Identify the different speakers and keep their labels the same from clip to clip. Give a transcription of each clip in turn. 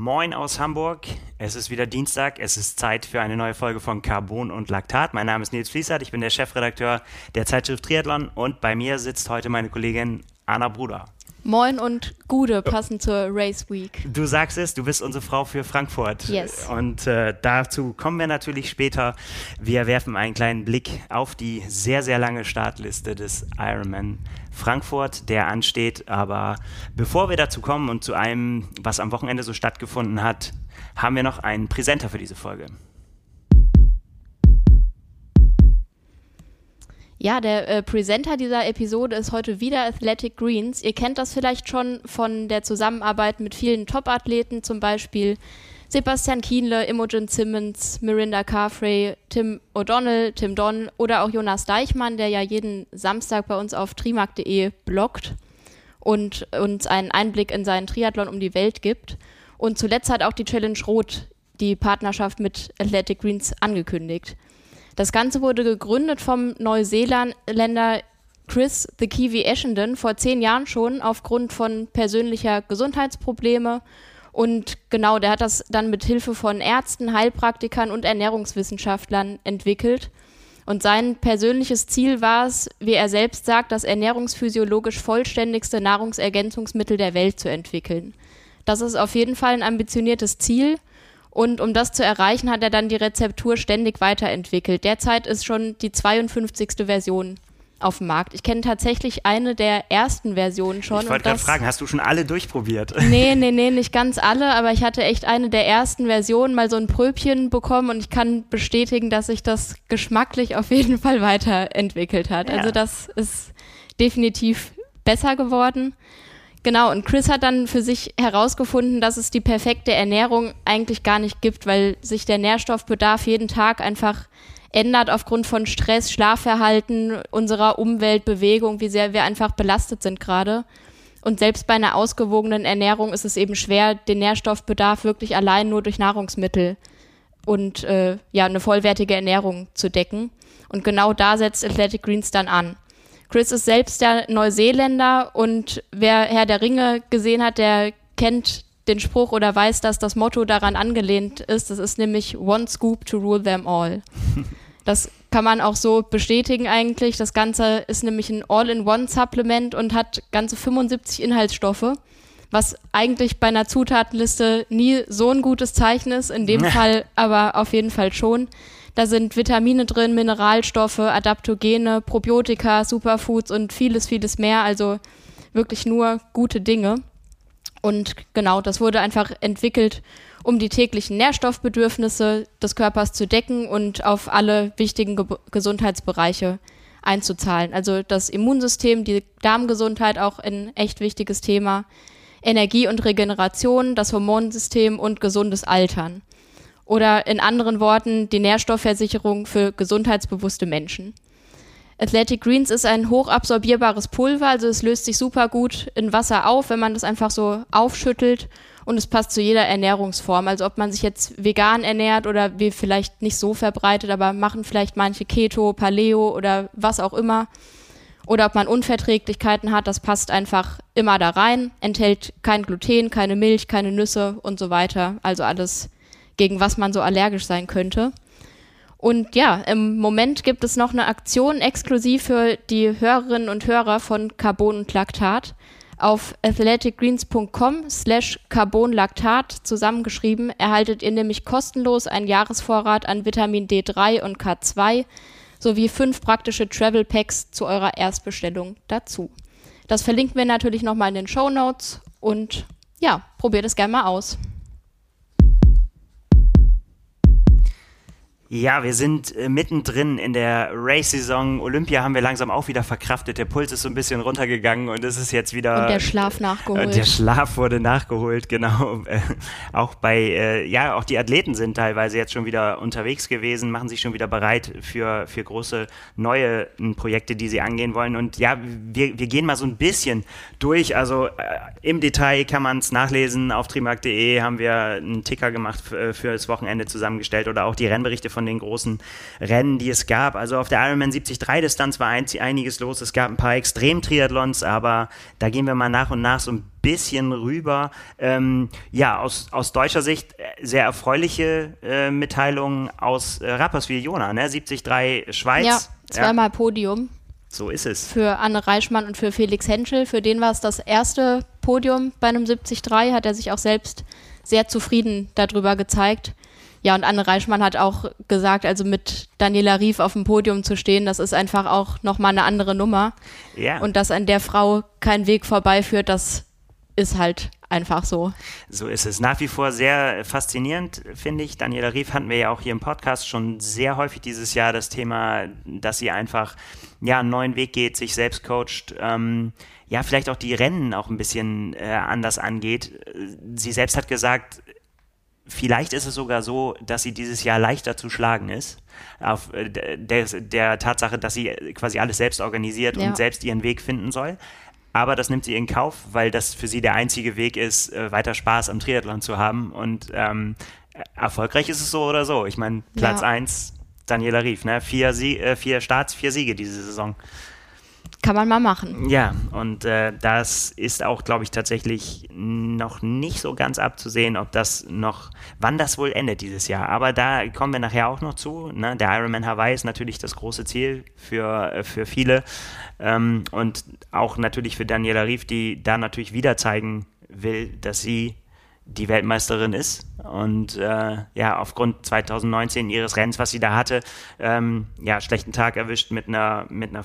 Speaker 1: Moin aus Hamburg. Es ist wieder Dienstag. Es ist Zeit für eine neue Folge von Carbon und Laktat. Mein Name ist Nils Fließert. Ich bin der Chefredakteur der Zeitschrift Triathlon und bei mir sitzt heute meine Kollegin Anna Bruder.
Speaker 2: Moin und Gude, passend zur Race Week.
Speaker 1: Du sagst es, du bist unsere Frau für Frankfurt.
Speaker 2: Yes.
Speaker 1: Und äh, dazu kommen wir natürlich später. Wir werfen einen kleinen Blick auf die sehr, sehr lange Startliste des Ironman Frankfurt, der ansteht. Aber bevor wir dazu kommen und zu einem, was am Wochenende so stattgefunden hat, haben wir noch einen Präsenter für diese Folge.
Speaker 2: Ja, der äh, Presenter dieser Episode ist heute wieder Athletic Greens. Ihr kennt das vielleicht schon von der Zusammenarbeit mit vielen Top-Athleten, zum Beispiel Sebastian Kienle, Imogen Simmons, Mirinda Carfrey, Tim O'Donnell, Tim Don oder auch Jonas Deichmann, der ja jeden Samstag bei uns auf trimark.de bloggt und uns einen Einblick in seinen Triathlon um die Welt gibt. Und zuletzt hat auch die Challenge Rot die Partnerschaft mit Athletic Greens angekündigt. Das Ganze wurde gegründet vom Neuseeländer Chris The Kiwi Essendon vor zehn Jahren schon aufgrund von persönlicher Gesundheitsprobleme. Und genau, der hat das dann mit Hilfe von Ärzten, Heilpraktikern und Ernährungswissenschaftlern entwickelt. Und sein persönliches Ziel war es, wie er selbst sagt, das ernährungsphysiologisch vollständigste Nahrungsergänzungsmittel der Welt zu entwickeln. Das ist auf jeden Fall ein ambitioniertes Ziel. Und um das zu erreichen, hat er dann die Rezeptur ständig weiterentwickelt. Derzeit ist schon die 52. Version auf dem Markt. Ich kenne tatsächlich eine der ersten Versionen schon.
Speaker 1: Ich wollte gerade fragen, hast du schon alle durchprobiert?
Speaker 2: Nee, nee, nee, nicht ganz alle, aber ich hatte echt eine der ersten Versionen mal so ein Pröbchen bekommen und ich kann bestätigen, dass sich das geschmacklich auf jeden Fall weiterentwickelt hat.
Speaker 1: Ja.
Speaker 2: Also das ist definitiv besser geworden. Genau, und Chris hat dann für sich herausgefunden, dass es die perfekte Ernährung eigentlich gar nicht gibt, weil sich der Nährstoffbedarf jeden Tag einfach ändert aufgrund von Stress, Schlafverhalten, unserer Umwelt, Bewegung, wie sehr wir einfach belastet sind gerade. Und selbst bei einer ausgewogenen Ernährung ist es eben schwer, den Nährstoffbedarf wirklich allein nur durch Nahrungsmittel und äh, ja eine vollwertige Ernährung zu decken. Und genau da setzt Athletic Greens dann an. Chris ist selbst der Neuseeländer und wer Herr der Ringe gesehen hat, der kennt den Spruch oder weiß, dass das Motto daran angelehnt ist. Das ist nämlich One Scoop to rule them all. Das kann man auch so bestätigen eigentlich. Das Ganze ist nämlich ein All-in-One-Supplement und hat ganze 75 Inhaltsstoffe, was eigentlich bei einer Zutatenliste nie so ein gutes Zeichen ist, in dem Fall aber auf jeden Fall schon. Da sind Vitamine drin, Mineralstoffe, Adaptogene, Probiotika, Superfoods und vieles, vieles mehr. Also wirklich nur gute Dinge. Und genau, das wurde einfach entwickelt, um die täglichen Nährstoffbedürfnisse des Körpers zu decken und auf alle wichtigen Ge Gesundheitsbereiche einzuzahlen. Also das Immunsystem, die Darmgesundheit auch ein echt wichtiges Thema, Energie und Regeneration, das Hormonsystem und gesundes Altern. Oder in anderen Worten die Nährstoffversicherung für gesundheitsbewusste Menschen. Athletic Greens ist ein hochabsorbierbares Pulver, also es löst sich super gut in Wasser auf, wenn man das einfach so aufschüttelt und es passt zu jeder Ernährungsform. Also ob man sich jetzt vegan ernährt oder wie vielleicht nicht so verbreitet, aber machen vielleicht manche Keto, Paleo oder was auch immer. Oder ob man Unverträglichkeiten hat, das passt einfach immer da rein, enthält kein Gluten, keine Milch, keine Nüsse und so weiter. Also alles, gegen was man so allergisch sein könnte. Und ja, im Moment gibt es noch eine Aktion exklusiv für die Hörerinnen und Hörer von Carbon und Laktat. Auf athleticgreens.com slash carbonlaktat zusammengeschrieben erhaltet ihr nämlich kostenlos einen Jahresvorrat an Vitamin D3 und K2 sowie fünf praktische Travel Packs zu eurer Erstbestellung dazu. Das verlinken wir natürlich nochmal in den Show Notes und ja, probiert es gerne mal aus.
Speaker 1: Ja, wir sind äh, mittendrin in der Race-Saison. Olympia haben wir langsam auch wieder verkraftet. Der Puls ist so ein bisschen runtergegangen und es ist jetzt wieder.
Speaker 2: Und der Schlaf nachgeholt.
Speaker 1: Äh, der Schlaf wurde nachgeholt, genau. Äh, auch bei, äh, ja, auch die Athleten sind teilweise jetzt schon wieder unterwegs gewesen, machen sich schon wieder bereit für, für große neue äh, Projekte, die sie angehen wollen. Und ja, wir, wir gehen mal so ein bisschen durch. Also im Detail kann man es nachlesen. Auf trimark.de haben wir einen Ticker gemacht für das Wochenende zusammengestellt oder auch die Rennberichte von von den großen Rennen, die es gab. Also auf der Ironman 73-Distanz war ein, einiges los. Es gab ein paar Extrem-Triathlons, aber da gehen wir mal nach und nach so ein bisschen rüber. Ähm, ja, aus, aus deutscher Sicht äh, sehr erfreuliche äh, Mitteilungen aus äh, Rapperswil-Jona, ne? 73 Schweiz.
Speaker 2: Ja, zweimal ja. Podium.
Speaker 1: So ist es.
Speaker 2: Für Anne Reichmann und für Felix Henschel. Für den war es das erste Podium bei einem 73, hat er sich auch selbst sehr zufrieden darüber gezeigt. Ja, und Anne Reichmann hat auch gesagt, also mit Daniela Rief auf dem Podium zu stehen, das ist einfach auch nochmal eine andere Nummer. Ja. Und dass an der Frau kein Weg vorbeiführt, das ist halt einfach so.
Speaker 1: So ist es. Nach wie vor sehr faszinierend, finde ich. Daniela Rief hatten wir ja auch hier im Podcast schon sehr häufig dieses Jahr das Thema, dass sie einfach ja, einen neuen Weg geht, sich selbst coacht, ähm, ja, vielleicht auch die Rennen auch ein bisschen äh, anders angeht. Sie selbst hat gesagt, vielleicht ist es sogar so, dass sie dieses Jahr leichter zu schlagen ist, auf äh, der, der Tatsache, dass sie quasi alles selbst organisiert ja. und selbst ihren Weg finden soll. Aber das nimmt sie in Kauf, weil das für sie der einzige Weg ist, äh, weiter Spaß am Triathlon zu haben. Und ähm, erfolgreich ist es so oder so. Ich meine, Platz ja. 1, Daniela Rief, ne? Vier, Sie äh, vier Starts, vier Siege diese Saison.
Speaker 2: Kann man mal machen.
Speaker 1: Ja, und äh, das ist auch, glaube ich, tatsächlich noch nicht so ganz abzusehen, ob das noch, wann das wohl endet dieses Jahr. Aber da kommen wir nachher auch noch zu. Ne? Der Ironman Hawaii ist natürlich das große Ziel für, äh, für viele ähm, und auch natürlich für Daniela Rief, die da natürlich wieder zeigen will, dass sie die Weltmeisterin ist und äh, ja aufgrund 2019 ihres Rennens, was sie da hatte, ähm, ja schlechten Tag erwischt mit einer mit einer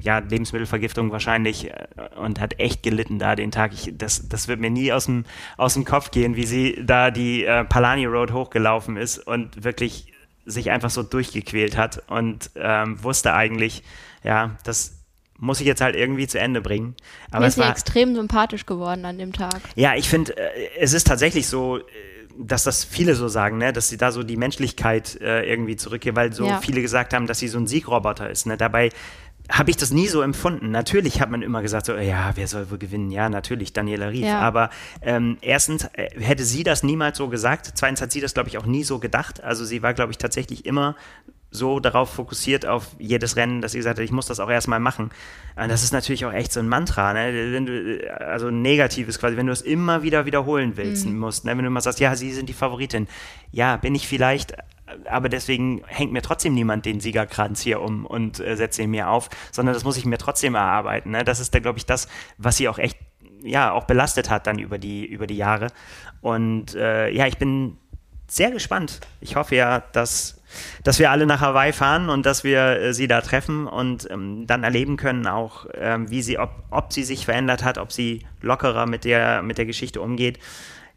Speaker 1: ja Lebensmittelvergiftung wahrscheinlich äh, und hat echt gelitten da den Tag. Ich, das das wird mir nie aus dem aus dem Kopf gehen, wie sie da die äh, Palani Road hochgelaufen ist und wirklich sich einfach so durchgequält hat und ähm, wusste eigentlich, ja, das muss ich jetzt halt irgendwie zu Ende bringen.
Speaker 2: Aber Mir ist sie extrem sympathisch geworden an dem Tag.
Speaker 1: Ja, ich finde, äh, es ist tatsächlich so, äh, dass das viele so sagen, ne? dass sie da so die Menschlichkeit äh, irgendwie zurückgeht, weil so ja. viele gesagt haben, dass sie so ein Siegroboter ist. Ne? Dabei habe ich das nie so empfunden. Natürlich hat man immer gesagt, so, ja, wer soll wohl gewinnen? Ja, natürlich, Daniela Rief. Ja. Aber ähm, erstens äh, hätte sie das niemals so gesagt. Zweitens hat sie das, glaube ich, auch nie so gedacht. Also sie war, glaube ich, tatsächlich immer so darauf fokussiert auf jedes Rennen, dass sie gesagt hat, ich muss das auch erstmal machen. Und das ist natürlich auch echt so ein Mantra, ne? Du, also negatives quasi, wenn du es immer wieder wiederholen willst, mhm. musst, ne? wenn du immer sagst, ja, sie sind die Favoritin. Ja, bin ich vielleicht, aber deswegen hängt mir trotzdem niemand den Siegerkranz hier um und äh, setzt ihn mir auf, sondern das muss ich mir trotzdem erarbeiten. Ne? Das ist da, glaube ich, das, was sie auch echt, ja, auch belastet hat dann über die, über die Jahre. Und äh, ja, ich bin sehr gespannt. Ich hoffe ja, dass dass wir alle nach Hawaii fahren und dass wir äh, sie da treffen und ähm, dann erleben können auch, ähm, wie sie, ob, ob sie sich verändert hat, ob sie lockerer mit der, mit der Geschichte umgeht.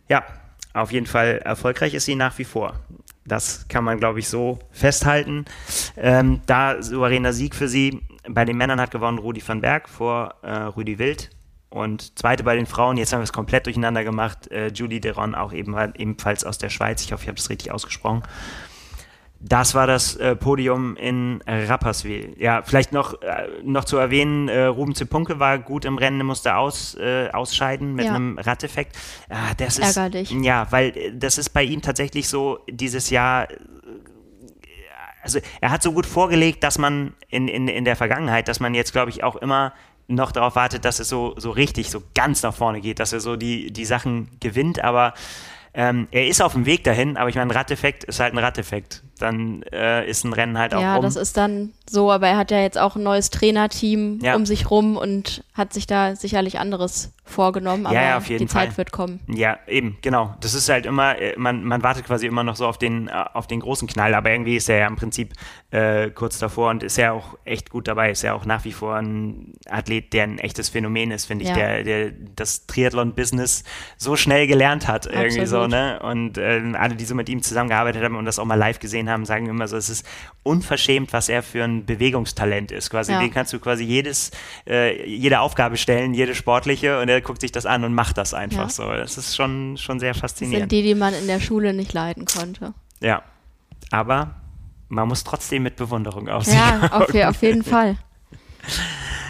Speaker 1: Ja, auf jeden Fall erfolgreich ist sie nach wie vor. Das kann man, glaube ich, so festhalten. Ähm, da souveräner Sieg für sie. Bei den Männern hat gewonnen Rudi van Berg vor äh, Rüdi Wild. Und zweite bei den Frauen, jetzt haben wir es komplett durcheinander gemacht, äh, Julie Deron, auch eben, ebenfalls aus der Schweiz. Ich hoffe, ich habe das richtig ausgesprochen. Das war das äh, Podium in Rapperswil. Ja, vielleicht noch, äh, noch zu erwähnen, äh, Ruben Zepunke war gut im Rennen, musste aus, äh, ausscheiden mit ja. einem Radeffekt. Ah, das ist,
Speaker 2: Ärgerlich.
Speaker 1: Ja, weil äh, das ist bei ihm tatsächlich so dieses Jahr äh, also er hat so gut vorgelegt, dass man in, in, in der Vergangenheit, dass man jetzt, glaube ich, auch immer noch darauf wartet, dass es so, so richtig, so ganz nach vorne geht, dass er so die, die Sachen gewinnt, aber ähm, er ist auf dem Weg dahin, aber ich meine, ein Radeffekt ist halt ein Radeffekt. Dann äh, ist ein Rennen halt auch
Speaker 2: Ja,
Speaker 1: rum.
Speaker 2: das ist dann so, aber er hat ja jetzt auch ein neues Trainerteam ja. um sich rum und hat sich da sicherlich anderes vorgenommen, aber ja, ja, die Fall. Zeit wird kommen.
Speaker 1: Ja, eben, genau. Das ist halt immer, äh, man, man wartet quasi immer noch so auf den, äh, auf den großen Knall, aber irgendwie ist er ja im Prinzip äh, kurz davor und ist ja auch echt gut dabei, ist ja auch nach wie vor ein Athlet, der ein echtes Phänomen ist, finde ich, der, der das Triathlon-Business so schnell gelernt hat, Absolut. irgendwie so, ne? Und äh, alle, die so mit ihm zusammengearbeitet haben und das auch mal live gesehen haben, sagen immer so, es ist unverschämt, was er für ein Bewegungstalent ist. Quasi, ja. den kannst du quasi jedes, äh, jede Aufgabe stellen, jede sportliche und er guckt sich das an und macht das einfach ja. so. Das ist schon, schon sehr faszinierend.
Speaker 2: Das sind die, die man in der Schule nicht leiden konnte.
Speaker 1: Ja, aber man muss trotzdem mit Bewunderung aussehen.
Speaker 2: Ja, auf, auf jeden Fall.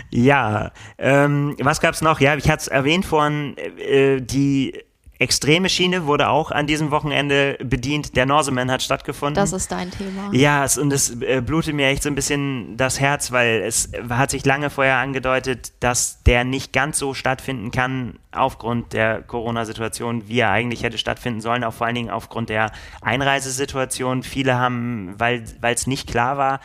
Speaker 1: Ja, ähm, was gab es noch? Ja, ich hatte es erwähnt vorhin, äh, die extreme Schiene wurde auch an diesem Wochenende bedient. Der Norseman hat stattgefunden.
Speaker 2: Das ist dein Thema.
Speaker 1: Ja, es, und es äh, blutet mir echt so ein bisschen das Herz, weil es hat sich lange vorher angedeutet, dass der nicht ganz so stattfinden kann aufgrund der Corona-Situation, wie er eigentlich hätte stattfinden sollen, auch vor allen Dingen aufgrund der Einreisesituation. Viele haben, weil es nicht klar war,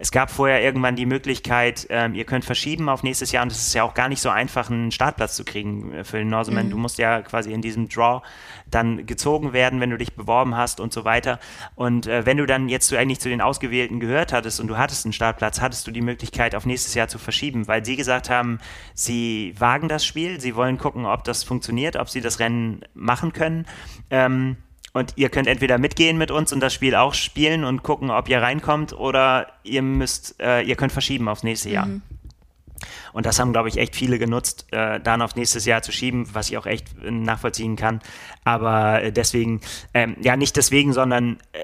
Speaker 1: es gab vorher irgendwann die Möglichkeit, ähm, ihr könnt verschieben auf nächstes Jahr und es ist ja auch gar nicht so einfach, einen Startplatz zu kriegen äh, für den Norseman. Mhm. Du musst ja quasi in diesem Draw dann gezogen werden, wenn du dich beworben hast und so weiter. Und äh, wenn du dann jetzt eigentlich zu den Ausgewählten gehört hattest und du hattest einen Startplatz, hattest du die Möglichkeit, auf nächstes Jahr zu verschieben, weil sie gesagt haben, sie wagen das Spiel, sie wollen gucken, ob das funktioniert, ob sie das Rennen machen können. Ähm, und ihr könnt entweder mitgehen mit uns und das Spiel auch spielen und gucken, ob ihr reinkommt, oder ihr müsst, äh, ihr könnt verschieben aufs nächste Jahr. Mhm. Und das haben, glaube ich, echt viele genutzt, äh, dann auf nächstes Jahr zu schieben, was ich auch echt nachvollziehen kann. Aber äh, deswegen, ähm, ja, nicht deswegen, sondern äh,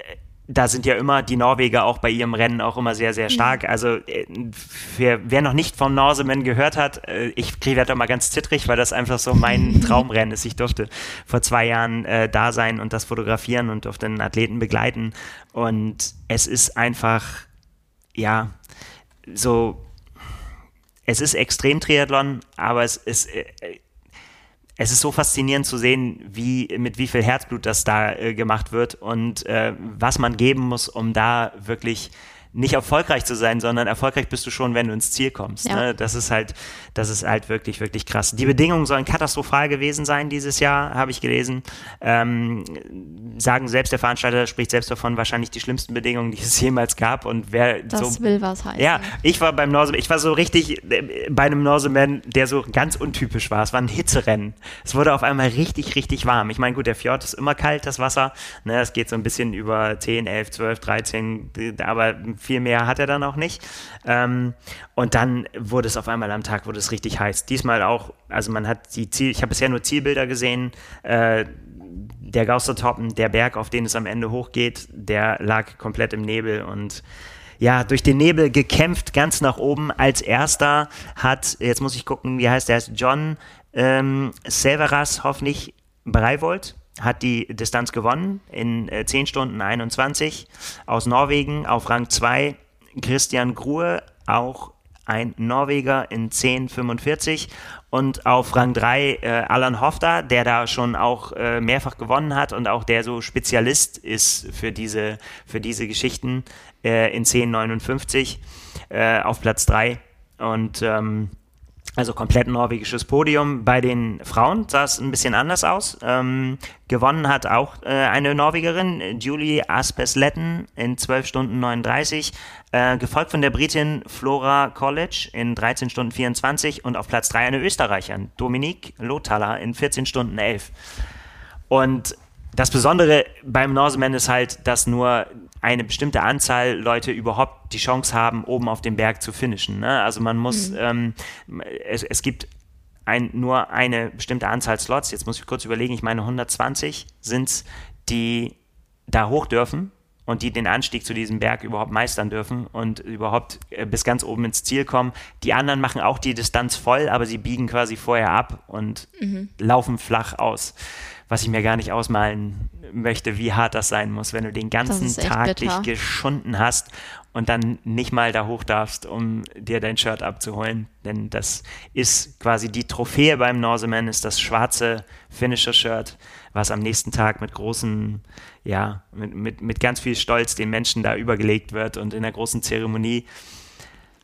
Speaker 1: da sind ja immer die Norweger auch bei ihrem Rennen auch immer sehr, sehr stark. Mhm. Also äh, für, wer noch nicht vom Norseman gehört hat, äh, ich kriege da mal ganz zittrig, weil das einfach so mein Traumrennen ist. Ich durfte vor zwei Jahren äh, da sein und das fotografieren und durfte den Athleten begleiten. Und es ist einfach, ja, so, es ist Extrem-Triathlon, aber es ist, äh, es ist so faszinierend zu sehen, wie, mit wie viel Herzblut das da äh, gemacht wird und äh, was man geben muss, um da wirklich nicht erfolgreich zu sein, sondern erfolgreich bist du schon, wenn du ins Ziel kommst. Ja. Ne? Das ist halt, das ist halt wirklich, wirklich krass. Die Bedingungen sollen katastrophal gewesen sein dieses Jahr, habe ich gelesen. Ähm, sagen selbst der Veranstalter spricht selbst davon, wahrscheinlich die schlimmsten Bedingungen, die es jemals gab. Und wer
Speaker 2: das
Speaker 1: so,
Speaker 2: will was heißen.
Speaker 1: Ja, ich war beim Norseman, ich war so richtig äh, bei einem Norseman, der so ganz untypisch war. Es war ein Hitzerennen. Es wurde auf einmal richtig, richtig warm. Ich meine, gut, der Fjord ist immer kalt, das Wasser. Ne, es geht so ein bisschen über 10, 11, 12, 13, aber viel mehr hat er dann auch nicht. Ähm, und dann wurde es auf einmal am Tag, wurde es richtig heiß. Diesmal auch, also man hat die Ziel, ich habe bisher nur Zielbilder gesehen, äh, der Gaustertoppen, der Berg, auf den es am Ende hochgeht, der lag komplett im Nebel und ja, durch den Nebel gekämpft, ganz nach oben. Als erster hat, jetzt muss ich gucken, wie heißt der, heißt John ähm, Severas, hoffentlich Breivold hat die Distanz gewonnen in äh, 10 Stunden 21 aus Norwegen auf Rang 2. Christian Grue, auch ein Norweger in 10,45 und auf Rang 3 äh, Alan Hofda, der da schon auch äh, mehrfach gewonnen hat und auch der so Spezialist ist für diese, für diese Geschichten äh, in 10,59 äh, auf Platz 3 und ähm, also komplett norwegisches Podium. Bei den Frauen sah es ein bisschen anders aus. Ähm, gewonnen hat auch äh, eine Norwegerin, Julie Aspesletten in 12 Stunden 39, äh, gefolgt von der Britin Flora College in 13 Stunden 24 und auf Platz 3 eine Österreicherin, Dominique Lothaler in 14 Stunden 11. Und das Besondere beim Norseman ist halt, dass nur eine bestimmte Anzahl Leute überhaupt die Chance haben, oben auf dem Berg zu finishen. Ne? Also man muss, mhm. ähm, es, es gibt ein, nur eine bestimmte Anzahl Slots. Jetzt muss ich kurz überlegen, ich meine 120 sind es, die da hoch dürfen und die den Anstieg zu diesem Berg überhaupt meistern dürfen und überhaupt äh, bis ganz oben ins Ziel kommen. Die anderen machen auch die Distanz voll, aber sie biegen quasi vorher ab und mhm. laufen flach aus was ich mir gar nicht ausmalen möchte, wie hart das sein muss, wenn du den ganzen Tag dich geschunden hast und dann nicht mal da hoch darfst, um dir dein Shirt abzuholen. Denn das ist quasi die Trophäe beim Norseman, ist das schwarze Finisher-Shirt, was am nächsten Tag mit großen, ja, mit, mit, mit ganz viel Stolz den Menschen da übergelegt wird und in der großen Zeremonie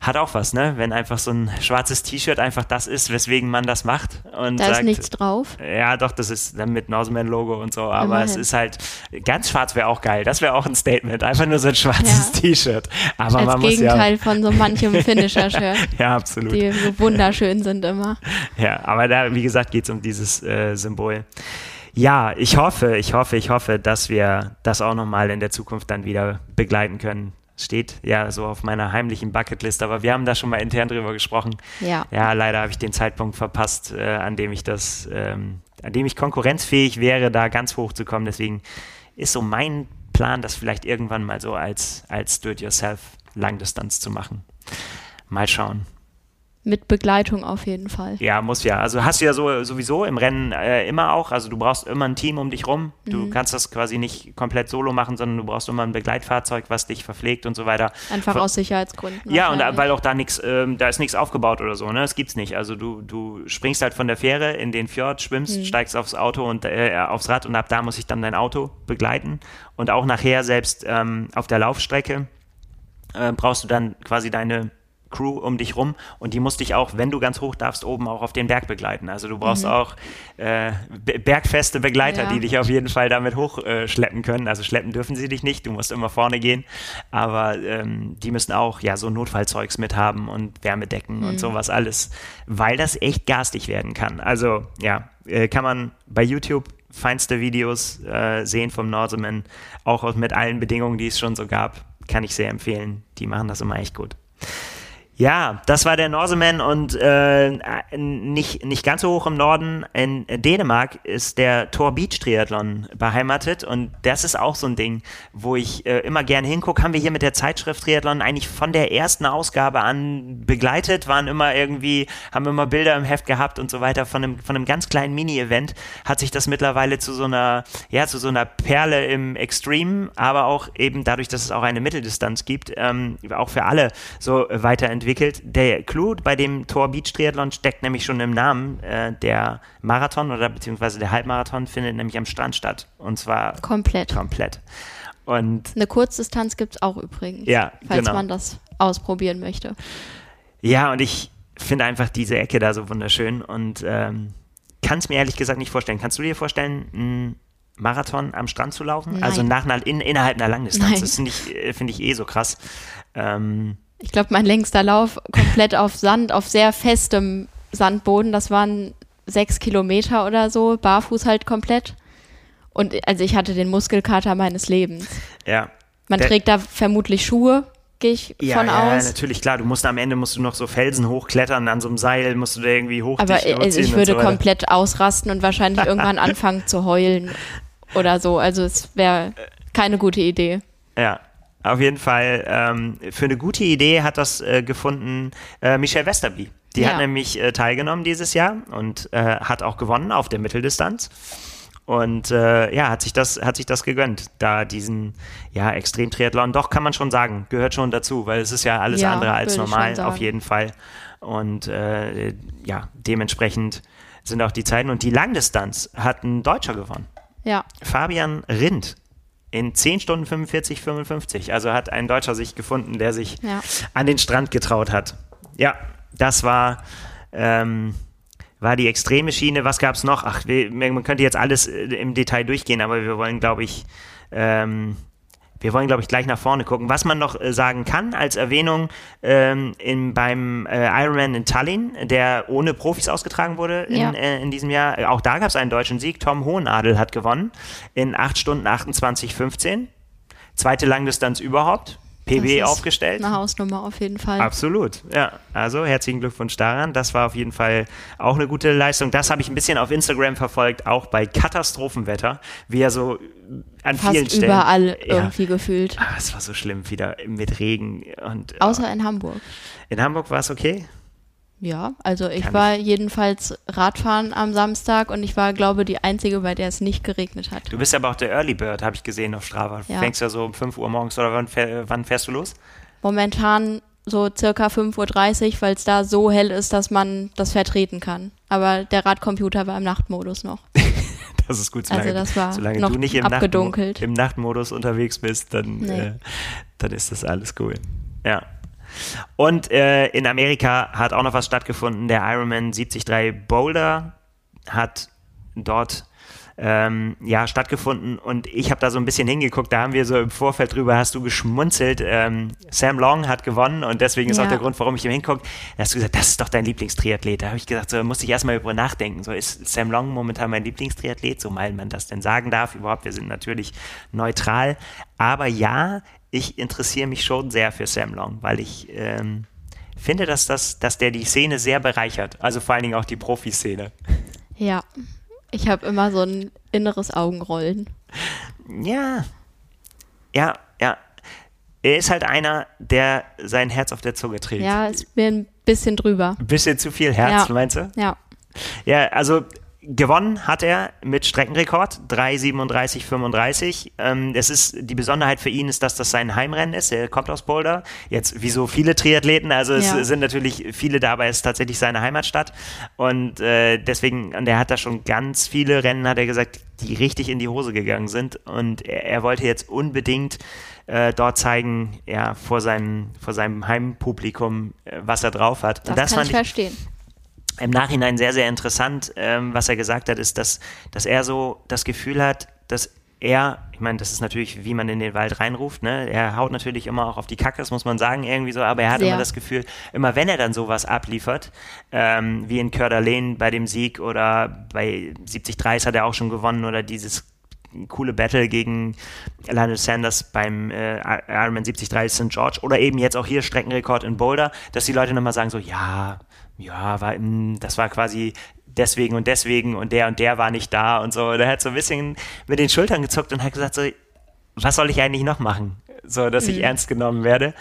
Speaker 1: hat auch was, ne? Wenn einfach so ein schwarzes T-Shirt einfach das ist, weswegen man das macht. Und
Speaker 2: da
Speaker 1: sagt,
Speaker 2: ist nichts drauf.
Speaker 1: Ja, doch, das ist dann mit Norseman-Logo und so, aber Immerhin. es ist halt, ganz schwarz wäre auch geil. Das wäre auch ein Statement. Einfach nur so ein schwarzes ja. T-Shirt. Aber
Speaker 2: Als
Speaker 1: man
Speaker 2: Gegenteil
Speaker 1: muss
Speaker 2: ja, von so manchem Finisher-Shirt.
Speaker 1: ja, absolut.
Speaker 2: Die so wunderschön sind immer.
Speaker 1: Ja, aber da, wie gesagt, geht es um dieses äh, Symbol. Ja, ich hoffe, ich hoffe, ich hoffe, dass wir das auch nochmal in der Zukunft dann wieder begleiten können steht ja so auf meiner heimlichen Bucketlist, aber wir haben da schon mal intern drüber gesprochen.
Speaker 2: Ja.
Speaker 1: Ja, leider habe ich den Zeitpunkt verpasst, äh, an dem ich das, ähm, an dem ich konkurrenzfähig wäre, da ganz hoch zu kommen. Deswegen ist so mein Plan, das vielleicht irgendwann mal so als, als Do-it-yourself Langdistanz zu machen. Mal schauen.
Speaker 2: Mit Begleitung auf jeden Fall.
Speaker 1: Ja, muss ja. Also hast du ja so, sowieso im Rennen äh, immer auch. Also du brauchst immer ein Team um dich rum. Du
Speaker 2: Mhm.
Speaker 1: kannst das quasi nicht komplett solo machen, sondern du brauchst immer ein Begleitfahrzeug, was dich verpflegt und so weiter.
Speaker 2: Einfach
Speaker 1: Ver-
Speaker 2: aus Sicherheitsgründen.
Speaker 1: Ja, und da, weil auch da nichts, ähm, da ist nichts aufgebaut oder so, ne? Das gibt's nicht. Also du, du springst halt von der Fähre in den Fjord, schwimmst,
Speaker 2: Mhm.
Speaker 1: steigst aufs Auto und äh, aufs Rad und ab da muss ich dann dein Auto begleiten. Und auch nachher selbst ähm, auf der Laufstrecke äh, brauchst du dann quasi deine Crew um dich rum und die muss dich auch, wenn du ganz hoch darfst, oben auch auf den Berg begleiten. Also du brauchst auch äh, be- bergfeste Begleiter,
Speaker 2: Ja.
Speaker 1: die dich auf jeden Fall damit hochschleppen äh, schleppen können. Also schleppen dürfen sie dich nicht, du musst immer vorne gehen, aber ähm, die müssen auch ja so Notfallzeugs mithaben und Wärmedecken und sowas alles, weil das echt garstig werden kann. Also ja, äh, kann man bei YouTube feinste Videos äh, sehen vom Norseman, auch mit allen Bedingungen, die es schon so gab, kann ich sehr empfehlen. Die machen das immer echt gut. Ja, das war der Norseman und äh, nicht, nicht ganz so hoch im Norden. In Dänemark ist der Tor Beach Triathlon beheimatet und das ist auch so ein Ding, wo ich äh, immer gerne hingucke. Haben wir hier mit der Zeitschrift Triathlon eigentlich von der ersten Ausgabe an begleitet, waren immer irgendwie, haben immer Bilder im Heft gehabt und so weiter. Von einem, von einem ganz kleinen Mini-Event hat sich das mittlerweile zu so einer, ja, zu so einer Perle im Extreme, aber auch eben dadurch, dass es auch eine Mitteldistanz gibt, ähm, auch für alle so äh, weiterentwickelt. Der Clou bei dem Tor Beach Triathlon steckt nämlich schon im Namen. Äh, der Marathon oder beziehungsweise der Halbmarathon findet nämlich am Strand statt. Und zwar
Speaker 2: Komplett.
Speaker 1: komplett. Und
Speaker 2: Eine Kurzdistanz gibt es auch übrigens,
Speaker 1: Ja,
Speaker 2: falls
Speaker 1: genau.
Speaker 2: man das ausprobieren möchte.
Speaker 1: ja, und ich finde einfach diese Ecke da so wunderschön und ähm, kann es mir ehrlich gesagt nicht vorstellen. Kannst du dir vorstellen, einen Marathon am Strand zu laufen?
Speaker 2: Nein.
Speaker 1: Also nach einer, in, innerhalb einer Langdistanz.
Speaker 2: Nein.
Speaker 1: Das finde ich, äh, finde ich eh so krass. Ähm,
Speaker 2: Ich glaube, mein längster Lauf komplett auf Sand, auf sehr festem Sandboden, das waren sechs Kilometer oder so, barfuß halt komplett. Und also ich hatte den Muskelkater meines Lebens.
Speaker 1: ja.
Speaker 2: Man
Speaker 1: Der-
Speaker 2: trägt da vermutlich Schuhe, gehe ich
Speaker 1: Ja,
Speaker 2: von
Speaker 1: ja,
Speaker 2: aus.
Speaker 1: natürlich, klar. Du musst am Ende musst du noch so Felsen hochklettern, an so einem Seil musst du da irgendwie hoch.
Speaker 2: Aber
Speaker 1: dich
Speaker 2: also ich
Speaker 1: und
Speaker 2: würde
Speaker 1: so
Speaker 2: komplett ausrasten und wahrscheinlich irgendwann anfangen zu heulen oder so. Also es wäre keine gute Idee.
Speaker 1: Ja, auf jeden Fall. Ähm, für eine gute Idee hat das äh, gefunden äh, Michelle Westerby. Die
Speaker 2: Ja.
Speaker 1: hat nämlich äh, teilgenommen dieses Jahr und äh, hat auch gewonnen auf der Mitteldistanz. Und äh, ja, hat sich das, hat sich das gegönnt, da diesen ja, Extremtriathlon, doch kann man schon sagen, gehört schon dazu, weil es ist ja alles
Speaker 2: Ja,
Speaker 1: andere als normal, auf jeden Fall. Und äh, ja, dementsprechend sind auch die Zeiten. Und die Langdistanz hat ein Deutscher gewonnen.
Speaker 2: Ja,
Speaker 1: Fabian Rindt in 10 Stunden 45, 55. Also hat ein Deutscher sich gefunden, der sich
Speaker 2: Ja.
Speaker 1: an den Strand getraut hat. Ja, das war, ähm, war die extreme Schiene. Was gab es noch? Ach, wir, man könnte jetzt alles äh, im Detail durchgehen, aber wir wollen, glaube ich, ähm, wir wollen, glaube ich, gleich nach vorne gucken. Was man noch äh, sagen kann als Erwähnung ähm, in, beim äh, Ironman in Tallinn, der ohne Profis ausgetragen wurde in,
Speaker 2: Ja.
Speaker 1: äh, in diesem Jahr, äh, auch da gab es einen deutschen Sieg. Tom Hohenadel hat gewonnen in 8 Stunden 28, 15. Zweite Langdistanz überhaupt.
Speaker 2: Das
Speaker 1: PB
Speaker 2: ist
Speaker 1: aufgestellt.
Speaker 2: Eine Hausnummer auf jeden Fall.
Speaker 1: Absolut, ja. Also herzlichen Glückwunsch daran. Das war auf jeden Fall auch eine gute Leistung. Das habe ich ein bisschen auf Instagram verfolgt, auch bei Katastrophenwetter, wie er so an vielen
Speaker 2: Fast
Speaker 1: Stellen.
Speaker 2: überall
Speaker 1: Ja.
Speaker 2: irgendwie gefühlt.
Speaker 1: Ah, es war so schlimm wieder mit Regen und
Speaker 2: Außer in Hamburg.
Speaker 1: in Hamburg war es okay.
Speaker 2: Ja, also ich
Speaker 1: Kann
Speaker 2: war jedenfalls Radfahren am Samstag und ich war, glaube die einzige, bei der es nicht geregnet hat.
Speaker 1: Du bist aber auch der Early Bird, habe ich gesehen auf Strava.
Speaker 2: Ja.
Speaker 1: Fängst ja so um 5 Uhr morgens oder wann, wann fährst du los?
Speaker 2: Momentan so circa 5.30 Uhr, weil es da so hell ist, dass man das vertreten kann. Aber der Radcomputer war im Nachtmodus noch.
Speaker 1: Das ist gut,
Speaker 2: Also
Speaker 1: solange,
Speaker 2: das war
Speaker 1: solange
Speaker 2: noch
Speaker 1: du nicht im, Nachtmo
Speaker 2: abgedunkelt.
Speaker 1: im Nachtmodus unterwegs bist, dann,
Speaker 2: Nee.
Speaker 1: äh, dann ist das alles cool. Ja. Und äh, in Amerika hat auch noch was stattgefunden. Der Ironman 73 Boulder hat dort ähm, ja, stattgefunden und ich habe da so ein bisschen hingeguckt, da haben wir so im Vorfeld drüber, hast du geschmunzelt, ähm, Sam Long hat gewonnen und deswegen ist
Speaker 2: Ja.
Speaker 1: auch der Grund, warum ich ihm hingucke, da hast du gesagt, das ist doch dein Lieblingstriathlet. Da habe ich gesagt, so da musste ich erstmal über nachdenken. So ist Sam Long momentan mein Lieblingstriathlet, so mal man das denn sagen darf. Überhaupt, wir sind natürlich neutral. Aber ja, ich interessiere mich schon sehr für Sam Long, weil ich ähm, finde, dass, das, dass der die Szene sehr bereichert. Also vor allen Dingen auch die Profiszene.
Speaker 2: Ja, ich habe immer so ein inneres Augenrollen.
Speaker 1: Ja. Ja, ja. Er ist halt einer, der sein Herz auf der Zunge trägt.
Speaker 2: Ja, ist mir ein bisschen drüber.
Speaker 1: Ein bisschen zu viel Herz,
Speaker 2: Ja.
Speaker 1: meinst du?
Speaker 2: Ja.
Speaker 1: Ja, also gewonnen hat er mit Streckenrekord 3,37,35. Ähm, das ist die Besonderheit für ihn ist, dass das sein Heimrennen ist. Er kommt aus Boulder. Jetzt wie so viele Triathleten, also es
Speaker 2: Ja.
Speaker 1: sind natürlich viele da, aber es ist tatsächlich seine Heimatstadt und äh, deswegen und er hat da schon ganz viele Rennen, hat er gesagt, die richtig in die Hose gegangen sind und er, er wollte jetzt unbedingt äh, dort zeigen, ja, vor seinem, vor seinem Heimpublikum, äh, was er drauf hat.
Speaker 2: Das,
Speaker 1: das
Speaker 2: kann ich verstehen.
Speaker 1: Im Nachhinein sehr, sehr interessant, ähm, was er gesagt hat, ist, dass, dass er so das Gefühl hat, dass er, ich meine, das ist natürlich, wie man in den Wald reinruft, ne? Er haut natürlich immer auch auf die Kacke, das muss man sagen, irgendwie so, aber er hat
Speaker 2: Sehr.
Speaker 1: immer das Gefühl, immer wenn er dann sowas abliefert, ähm, wie in d'Alene bei dem Sieg oder bei 73 hat er auch schon gewonnen oder dieses coole Battle gegen Lionel Sanders beim äh, Ironman 73 St. George oder eben jetzt auch hier Streckenrekord in Boulder, dass die Leute nochmal sagen so, ja, ja, war, mm, das war quasi deswegen und deswegen und der und der war nicht da und so. Der hat so ein bisschen mit den Schultern gezuckt und hat gesagt so, was soll ich eigentlich noch machen? So, dass ich ernst genommen werde.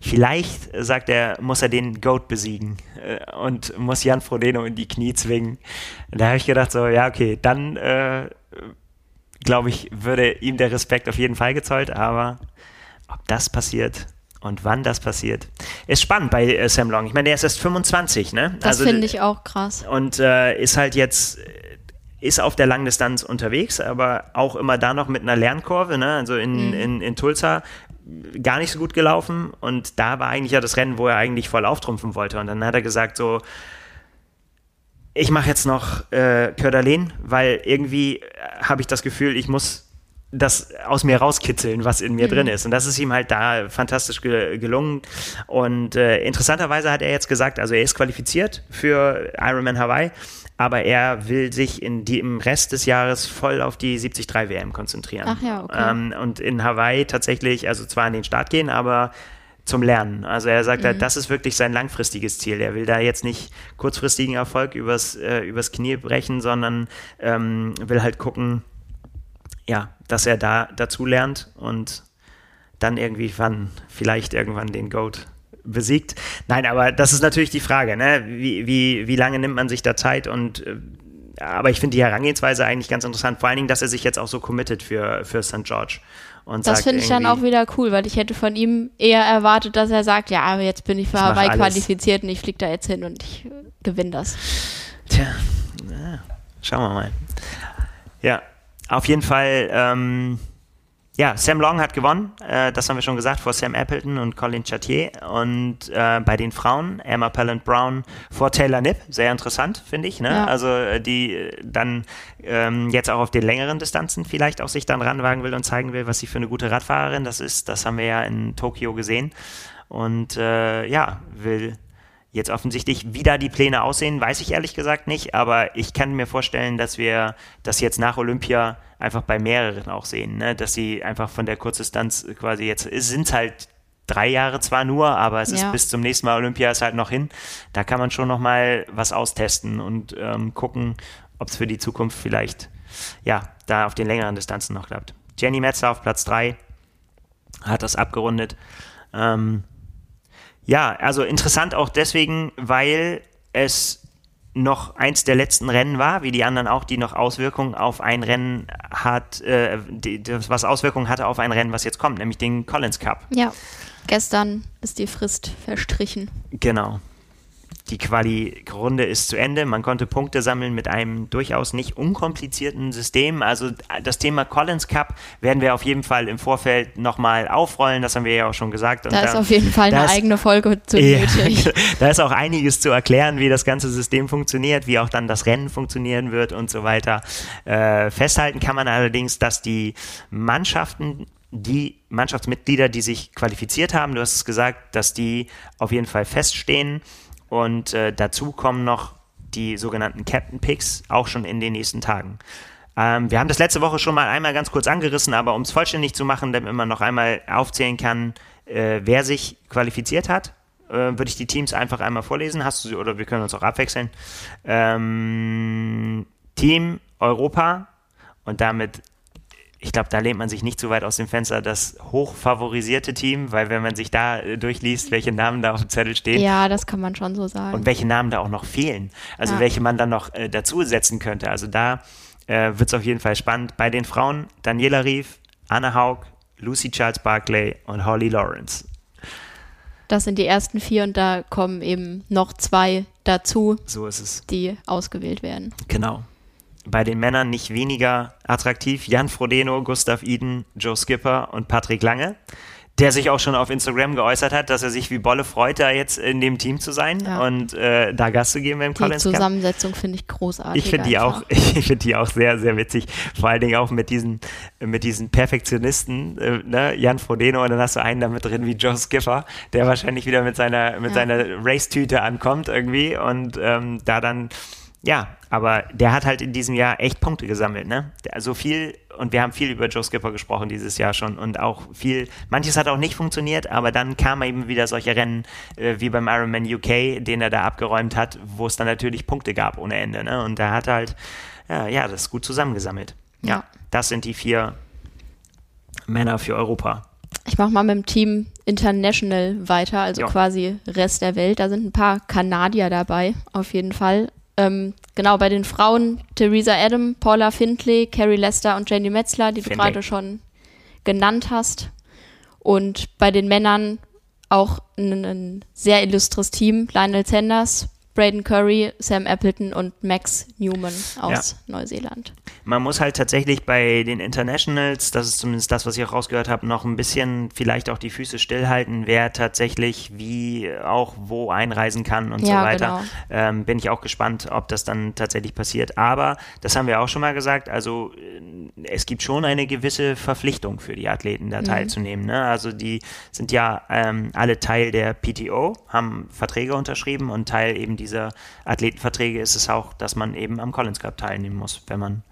Speaker 1: Vielleicht, äh, sagt er, muss er den Goat besiegen äh, und muss Jan Frodeno in die Knie zwingen. Da habe ich gedacht so, ja, okay, dann äh, glaube ich, würde ihm der Respekt auf jeden Fall gezollt, aber ob das passiert und wann das passiert, ist spannend bei äh, Sam Long. Ich meine, der ist erst 25, ne?
Speaker 2: Das finde ich auch krass.
Speaker 1: Und äh, ist halt jetzt, äh, ist auf der Langdistanz unterwegs, aber auch immer da noch mit einer Lernkurve, ne? Also in, in, in Tulsa gar nicht so gut gelaufen und da war eigentlich ja das Rennen, wo er eigentlich voll auftrumpfen wollte und dann hat er gesagt so, ich mache jetzt noch äh, d'Alene, weil irgendwie äh, habe ich das Gefühl, ich muss das aus mir rauskitzeln, was in mir drin ist. Und das ist ihm halt da fantastisch ge gelungen. Und äh, interessanterweise hat er jetzt gesagt, also er ist qualifiziert für Ironman Hawaii, aber er will sich in die, im Rest des Jahres voll auf die 73 WM konzentrieren.
Speaker 2: Ach ja, okay.
Speaker 1: Ähm, und in Hawaii tatsächlich, also zwar an den Start gehen, aber zum Lernen. Also er sagt halt, das ist wirklich sein langfristiges Ziel. Er will da jetzt nicht kurzfristigen Erfolg übers, äh, übers Knie brechen, sondern ähm, will halt gucken, ja, dass er da dazu lernt und dann irgendwie wann, vielleicht irgendwann den Goat besiegt. Nein, aber das ist natürlich die Frage, ne? Wie, wie, wie lange nimmt man sich da Zeit und äh, aber ich finde die Herangehensweise eigentlich ganz interessant, vor allen Dingen, dass er sich jetzt auch so committet für, für St. George. Und
Speaker 2: Das finde ich dann auch wieder cool, weil ich hätte von ihm eher erwartet, dass er sagt, ja, aber jetzt bin ich für Hawaii qualifiziert und ich fliege da jetzt hin und ich äh, gewinne das.
Speaker 1: Tja, na, schauen wir mal. Ja, auf jeden Fall, ähm, ja, Sam Long hat gewonnen, äh, das haben wir schon gesagt, vor Sam Appleton und Colin Chartier. Und äh, bei den Frauen, Emma Pallant Brown vor Taylor Nipp, sehr interessant, finde ich. Ne?
Speaker 2: Ja.
Speaker 1: Also äh, die äh, dann ähm, jetzt auch auf den längeren Distanzen vielleicht auch sich dann ranwagen will und zeigen will, was sie für eine gute Radfahrerin das ist. Das haben wir ja in Tokio gesehen. Und äh, ja, will jetzt offensichtlich, wie da die Pläne aussehen, weiß ich ehrlich gesagt nicht, aber ich kann mir vorstellen, dass wir das jetzt nach Olympia einfach bei mehreren auch sehen, ne? dass sie einfach von der Kurzdistanz quasi jetzt, es sind halt drei Jahre zwar nur, aber es ist
Speaker 2: Ja.
Speaker 1: bis zum nächsten Mal Olympia ist halt noch hin. Da kann man schon noch mal was austesten und ähm, gucken, ob es für die Zukunft vielleicht, ja, da auf den längeren Distanzen noch klappt. Jenny Metzler auf Platz drei hat das abgerundet. Ähm, ja, also interessant auch deswegen, weil es noch eins der letzten Rennen war, wie die anderen auch, die noch Auswirkungen auf ein Rennen hat, äh, die, was Auswirkungen hatte auf ein Rennen, was jetzt kommt, nämlich den Collins Cup.
Speaker 2: Ja, gestern ist die Frist verstrichen.
Speaker 1: Genau. Die Quali-Runde ist zu Ende. Man konnte Punkte sammeln mit einem durchaus nicht unkomplizierten System. Also das Thema Collins Cup werden wir auf jeden Fall im Vorfeld nochmal aufrollen. Das haben wir ja auch schon gesagt. Und
Speaker 2: Da ist auf jeden Fall eine
Speaker 1: ist-
Speaker 2: eigene Folge zu
Speaker 1: Ja,
Speaker 2: nötig.
Speaker 1: da ist auch einiges zu erklären, wie das ganze System funktioniert, wie auch dann das Rennen funktionieren wird und so weiter. Äh, festhalten kann man allerdings, dass die Mannschaften, die Mannschaftsmitglieder, die sich qualifiziert haben, du hast es gesagt, dass die auf jeden Fall feststehen und äh, dazu kommen noch die sogenannten Captain Picks auch schon in den nächsten Tagen. Ähm, wir haben das letzte Woche schon mal einmal ganz kurz angerissen, aber um es vollständig zu machen, damit man noch einmal aufzählen kann, äh, wer sich qualifiziert hat, äh, würde ich die Teams einfach einmal vorlesen. Hast du sie oder wir können uns auch abwechseln. Ähm, Team Europa und damit ich glaube, da lehnt man sich nicht zu weit aus dem Fenster, das hochfavorisierte Team, weil wenn man sich da äh, durchliest, welche Namen da auf dem Zettel stehen.
Speaker 2: Ja, das kann man schon so sagen.
Speaker 1: Und welche Namen da auch noch fehlen. Also
Speaker 2: Ja.
Speaker 1: welche man dann noch äh, dazu setzen könnte. Also da äh, wird es auf jeden Fall spannend. Bei den Frauen Daniela Rief, Anna Haug, Lucy Charles Barclay und Holly Lawrence.
Speaker 2: Das sind die ersten vier und da kommen eben noch zwei dazu,
Speaker 1: So ist es.
Speaker 2: die ausgewählt werden.
Speaker 1: Genau. Bei den Männern nicht weniger attraktiv. Jan Frodeno, Gustav Iden, Joe Skipper und Patrick Lange, der sich auch schon auf Instagram geäußert hat, dass er sich wie Bolle freut, da jetzt in dem Team zu sein
Speaker 2: Ja.
Speaker 1: und äh, da Gast zu geben beim
Speaker 2: Die
Speaker 1: Collins Cup.
Speaker 2: Zusammensetzung finde ich großartig.
Speaker 1: Ich finde die auch, ich finde die auch sehr, sehr witzig. Vor allen Dingen auch mit diesen, mit diesen Perfektionisten, äh, ne? Jan Frodeno und dann hast du einen da mit drin wie Joe Skiffer, der wahrscheinlich wieder mit seiner, mit
Speaker 2: Ja.
Speaker 1: seiner Race-Tüte ankommt irgendwie und ähm, da dann, ja, aber der hat halt in diesem Jahr echt Punkte gesammelt, ne? Der- So viel, und wir haben viel über Joe Skipper gesprochen dieses Jahr schon und auch viel, manches hat auch nicht funktioniert, aber dann kamen eben wieder solche Rennen äh, wie beim Ironman UK, den er da abgeräumt hat, wo es dann natürlich Punkte gab ohne Ende, ne? Und da hat halt, ja, ja, das gut zusammengesammelt. Ja,
Speaker 2: Ja.
Speaker 1: das sind die vier Männer für Europa.
Speaker 2: Ich mache mal mit dem Team International weiter, also
Speaker 1: Ja.
Speaker 2: quasi Rest der Welt. Da sind ein paar Kanadier dabei, auf jeden Fall. Ähm, genau, bei den Frauen Theresa Adam, Paula Findlay, Carrie Lester und Jenny Metzler, die du gerade schon genannt hast. Und bei den Männern auch ein, ein sehr illustres Team. Lionel Sanders, Braden Curry, Sam Appleton und Max Newman aus Neuseeland.
Speaker 1: Man muss halt tatsächlich bei den Internationals, das ist zumindest das, was ich auch rausgehört habe, noch ein bisschen vielleicht auch die Füße stillhalten, wer tatsächlich wie auch wo einreisen kann und so
Speaker 2: Ja,
Speaker 1: weiter.
Speaker 2: genau.
Speaker 1: Ähm, bin ich auch gespannt, ob das dann tatsächlich passiert. Aber das haben wir auch schon mal gesagt, also äh, es gibt schon eine gewisse Verpflichtung für die Athleten, da teilzunehmen. Ne? Also die sind ja ähm, alle Teil der PTO, haben Verträge unterschrieben und Teil eben dieser Athletenverträge ist es auch, dass man eben am Collins Cup teilnehmen muss, wenn man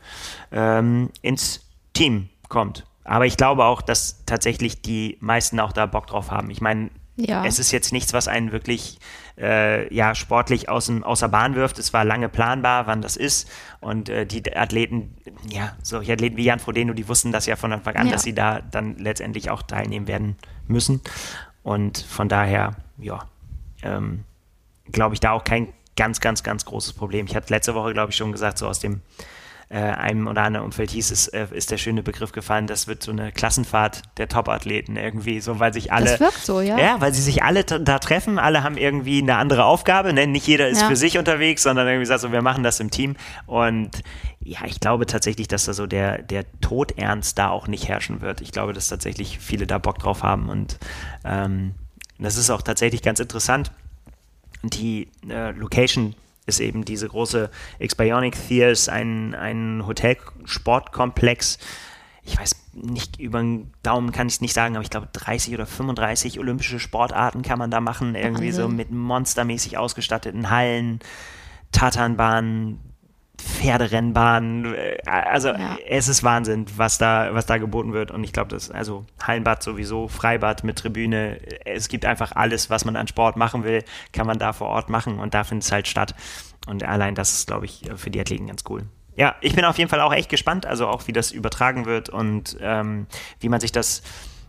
Speaker 1: ähm, ins Team kommt. Aber ich glaube auch, dass tatsächlich die meisten auch da Bock drauf haben. Ich meine,
Speaker 2: Ja.
Speaker 1: es ist jetzt nichts, was einen wirklich äh, ja, sportlich aus dem, außer Bahn wirft. Es war lange planbar, wann das ist. Und äh, die Athleten, ja, solche Athleten wie Jan Frodeno, die wussten das ja von Anfang an,
Speaker 2: Ja.
Speaker 1: dass sie da dann letztendlich auch teilnehmen werden müssen. Und von daher, ja, ähm, glaube ich, da auch kein ganz, ganz, ganz großes Problem. Ich hatte letzte Woche, glaube ich, schon gesagt, so aus dem äh, einem oder anderen Umfeld hieß es, äh, ist der schöne Begriff gefallen, das wird so eine Klassenfahrt der Top-Athleten irgendwie, so weil sich alle.
Speaker 2: Das wirkt so, ja.
Speaker 1: Ja, weil sie sich alle da treffen, alle haben irgendwie eine andere Aufgabe, ne? nicht jeder ist
Speaker 2: Ja.
Speaker 1: für sich unterwegs, sondern irgendwie sagt so, wir machen das im Team und ja, ich glaube tatsächlich, dass da so der, der Todernst da auch nicht herrschen wird. Ich glaube, dass tatsächlich viele da Bock drauf haben und ähm, das ist auch tatsächlich ganz interessant. Die äh, Location ist eben diese große X-Bionic Theaters, ein, ein Hotelsportkomplex. Ich weiß nicht, über den Daumen kann ich es nicht sagen, aber ich glaube 30 oder 35 olympische Sportarten kann man da machen. Irgendwie so
Speaker 2: Wahnsinn.
Speaker 1: mit monstermäßig ausgestatteten Hallen, Tatanbahnen, Pferderennbahnen. äh, Also
Speaker 2: Ja.
Speaker 1: es ist Wahnsinn, was da, was da geboten wird. Und ich glaube, das also Hallenbad sowieso, Freibad mit Tribüne. Es gibt einfach alles, was man an Sport machen will, kann man da vor Ort machen und da findet es halt statt. Und allein das ist, glaube ich, für die Athleten ganz cool. Ja, ich bin auf jeden Fall auch echt gespannt, also auch wie das übertragen wird und ähm, wie man sich das,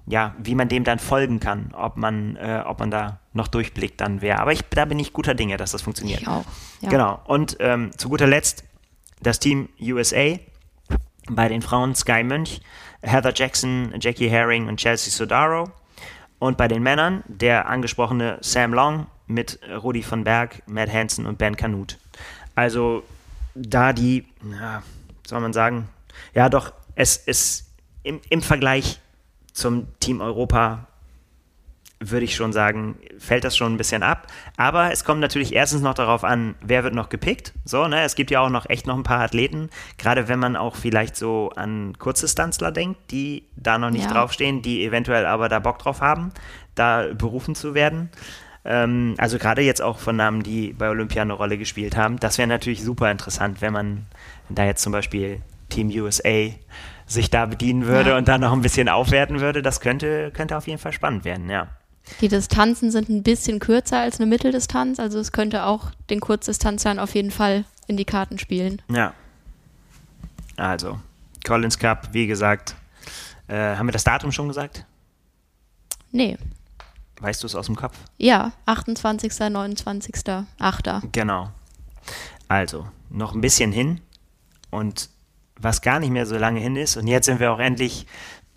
Speaker 1: ja, wie man dem dann folgen kann, ob man, äh, ob man da noch durchblickt dann wer. Aber ich, da bin ich guter Dinge, dass das funktioniert.
Speaker 2: Ich auch. Ja.
Speaker 1: Genau. Und ähm, zu guter Letzt das Team USA. Bei den Frauen Sky Münch, Heather Jackson, Jackie Herring und Chelsea Sodaro. Und bei den Männern der angesprochene Sam Long mit Rudi von Berg, Matt Hansen und Ben Kanut. Also da die, ja, soll man sagen, ja doch, es ist im, im Vergleich zum Team Europa würde ich schon sagen, fällt das schon ein bisschen ab. Aber es kommt natürlich erstens noch darauf an, wer wird noch gepickt. So, ne? Es gibt ja auch noch echt noch ein paar Athleten, gerade wenn man auch vielleicht so an Kurzdistanzler denkt, die da noch nicht
Speaker 2: Ja.
Speaker 1: draufstehen, die eventuell aber da Bock drauf haben, da berufen zu werden. Ähm, also gerade jetzt auch von Namen, die bei Olympia eine Rolle gespielt haben. Das wäre natürlich super interessant, wenn man da jetzt zum Beispiel Team USA sich da bedienen würde
Speaker 2: Ja.
Speaker 1: und dann noch ein bisschen aufwerten würde. Das könnte, könnte auf jeden Fall spannend werden, ja.
Speaker 2: Die Distanzen sind ein bisschen kürzer als eine Mitteldistanz, also es könnte auch den Kurzdistanzlern auf jeden Fall in die Karten spielen.
Speaker 1: Ja. Also, Collins Cup, wie gesagt, Äh, haben wir das Datum schon gesagt?
Speaker 2: Nee.
Speaker 1: Weißt du es aus dem Kopf?
Speaker 2: Ja, 28., 29., 8.
Speaker 1: Genau. Also, noch ein bisschen hin und was gar nicht mehr so lange hin ist. Und jetzt sind wir auch endlich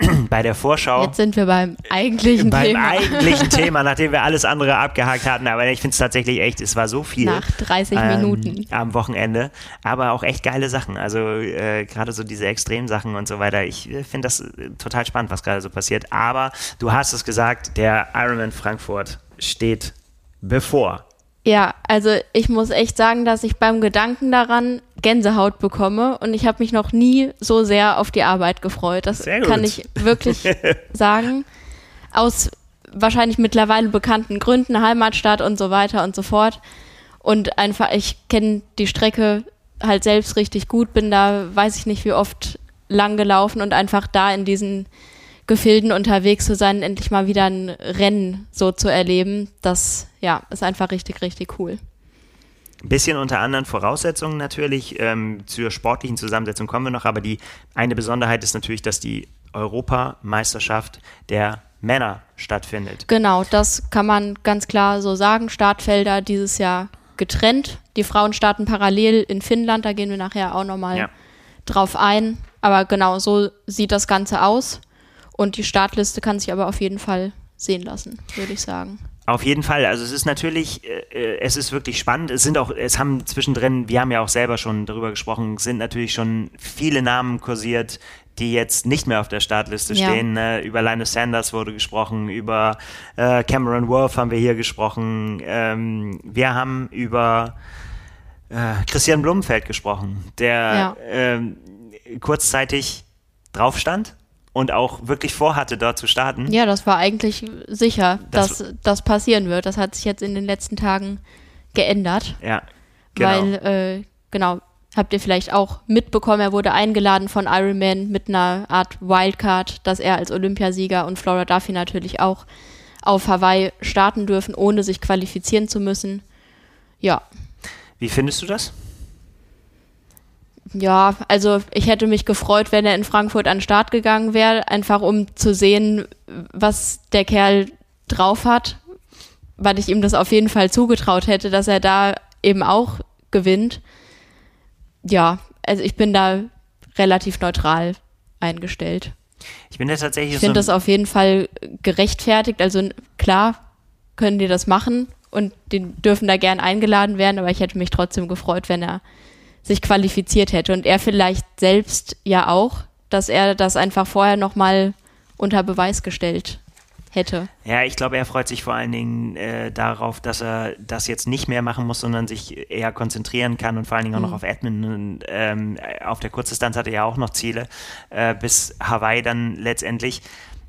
Speaker 1: bei der Vorschau.
Speaker 2: Jetzt sind wir beim eigentlichen
Speaker 1: beim
Speaker 2: Thema.
Speaker 1: eigentlichen Thema, nachdem wir alles andere abgehakt hatten. Aber ich finde es tatsächlich echt, es war so viel.
Speaker 2: Nach 30
Speaker 1: ähm,
Speaker 2: Minuten.
Speaker 1: Am Wochenende. Aber auch echt geile Sachen. Also äh, gerade so diese Extremsachen und so weiter. Ich äh, finde das äh, total spannend, was gerade so passiert. Aber du hast es gesagt, der Ironman Frankfurt steht bevor.
Speaker 2: Ja, also ich muss echt sagen, dass ich beim Gedanken daran Gänsehaut bekomme und ich habe mich noch nie so sehr auf die Arbeit gefreut. Das kann ich wirklich sagen. Aus wahrscheinlich mittlerweile bekannten Gründen, Heimatstadt und so weiter und so fort. Und einfach, ich kenne die Strecke halt selbst richtig gut, bin da, weiß ich nicht wie oft lang gelaufen und einfach da in diesen Gefilden unterwegs zu sein, endlich mal wieder ein Rennen so zu erleben, das ja, ist einfach richtig, richtig cool.
Speaker 1: Ein bisschen unter anderen Voraussetzungen natürlich. Ähm, zur sportlichen Zusammensetzung kommen wir noch, aber die eine Besonderheit ist natürlich, dass die Europameisterschaft der Männer stattfindet.
Speaker 2: Genau, das kann man ganz klar so sagen. Startfelder dieses Jahr getrennt. Die Frauen starten parallel in Finnland, da gehen wir nachher auch nochmal
Speaker 1: Ja.
Speaker 2: drauf ein. Aber genau, so sieht das Ganze aus. Und die Startliste kann sich aber auf jeden Fall sehen lassen, würde ich sagen.
Speaker 1: Auf jeden Fall. Also es ist natürlich, äh, es ist wirklich spannend. Es sind auch, es haben zwischendrin, wir haben ja auch selber schon darüber gesprochen, sind natürlich schon viele Namen kursiert, die jetzt nicht mehr auf der Startliste
Speaker 2: Ja.
Speaker 1: stehen. Ne? Über Linus Sanders wurde gesprochen, über äh, Cameron Wolf haben wir hier gesprochen. Ähm, wir haben über äh, Christian Blumenfeld gesprochen, der
Speaker 2: Ja.
Speaker 1: ähm, kurzzeitig drauf stand und auch wirklich vorhatte, dort zu starten.
Speaker 2: Ja, das war eigentlich sicher,
Speaker 1: Das-
Speaker 2: dass das passieren wird. Das hat sich jetzt in den letzten Tagen geändert.
Speaker 1: Ja, genau.
Speaker 2: Weil, äh, genau, habt ihr vielleicht auch mitbekommen, er wurde eingeladen von Ironman mit einer Art Wildcard, dass er als Olympiasieger und Flora Duffy natürlich auch auf Hawaii starten dürfen, ohne sich qualifizieren zu müssen. Ja,
Speaker 1: Wie findest du das?
Speaker 2: Ja, also ich hätte mich gefreut, wenn er in Frankfurt an den Start gegangen wäre, einfach um zu sehen, was der Kerl drauf hat, weil ich ihm das auf jeden Fall zugetraut hätte, dass er da eben auch gewinnt. Ja, also ich bin da relativ neutral eingestellt.
Speaker 1: Ich bin ja tatsächlich
Speaker 2: Ich
Speaker 1: so
Speaker 2: finde das auf jeden Fall gerechtfertigt. Also klar können die das machen und die dürfen da gern eingeladen werden, aber ich hätte mich trotzdem gefreut, wenn er sich qualifiziert hätte und er vielleicht selbst ja auch, dass er das einfach vorher nochmal unter Beweis gestellt hätte.
Speaker 1: Ja, ich glaube, er freut sich vor allen Dingen äh, darauf, dass er das jetzt nicht mehr machen muss, sondern sich eher konzentrieren kann und vor allen Dingen auch noch auf Admin. Und, ähm, auf der Kurzdistanz hat er ja auch noch Ziele, äh, bis Hawaii dann letztendlich.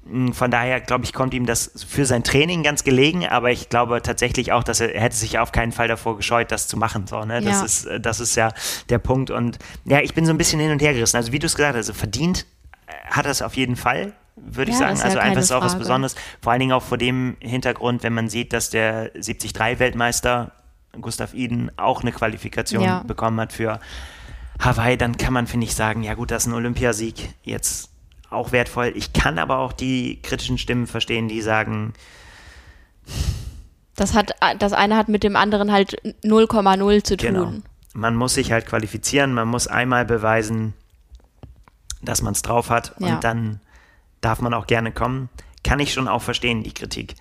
Speaker 1: Mm, Von daher, glaube ich, kommt ihm das für sein Training ganz gelegen, aber ich glaube tatsächlich auch, dass er, er hätte sich auf keinen Fall davor gescheut, das zu machen. So, ne? das,
Speaker 2: Ja.
Speaker 1: ist, äh, das ist ja der Punkt. Und ja, ich bin so ein bisschen hin und her gerissen. Also wie du es gesagt hast, also verdient äh, hat er es auf jeden Fall, würde ich
Speaker 2: Ja,
Speaker 1: sagen.
Speaker 2: ist ja
Speaker 1: Also einfach ist auch was. Besonderes. Vor allen Dingen auch vor dem Hintergrund, wenn man sieht, dass der 73-Weltmeister Gustav Iden auch eine Qualifikation
Speaker 2: Ja.
Speaker 1: bekommen hat für Hawaii, dann kann man, finde ich, sagen, ja gut, das ist ein Olympiasieg jetzt auch wertvoll. Ich kann aber auch die kritischen Stimmen verstehen, die sagen,
Speaker 2: Das hat das eine hat mit dem anderen halt 0,0 zu tun.
Speaker 1: genau, man muss sich halt qualifizieren, man muss einmal beweisen, dass man es drauf hat
Speaker 2: Ja.
Speaker 1: und dann darf man auch gerne kommen. Kann ich schon auch verstehen, die Kritik.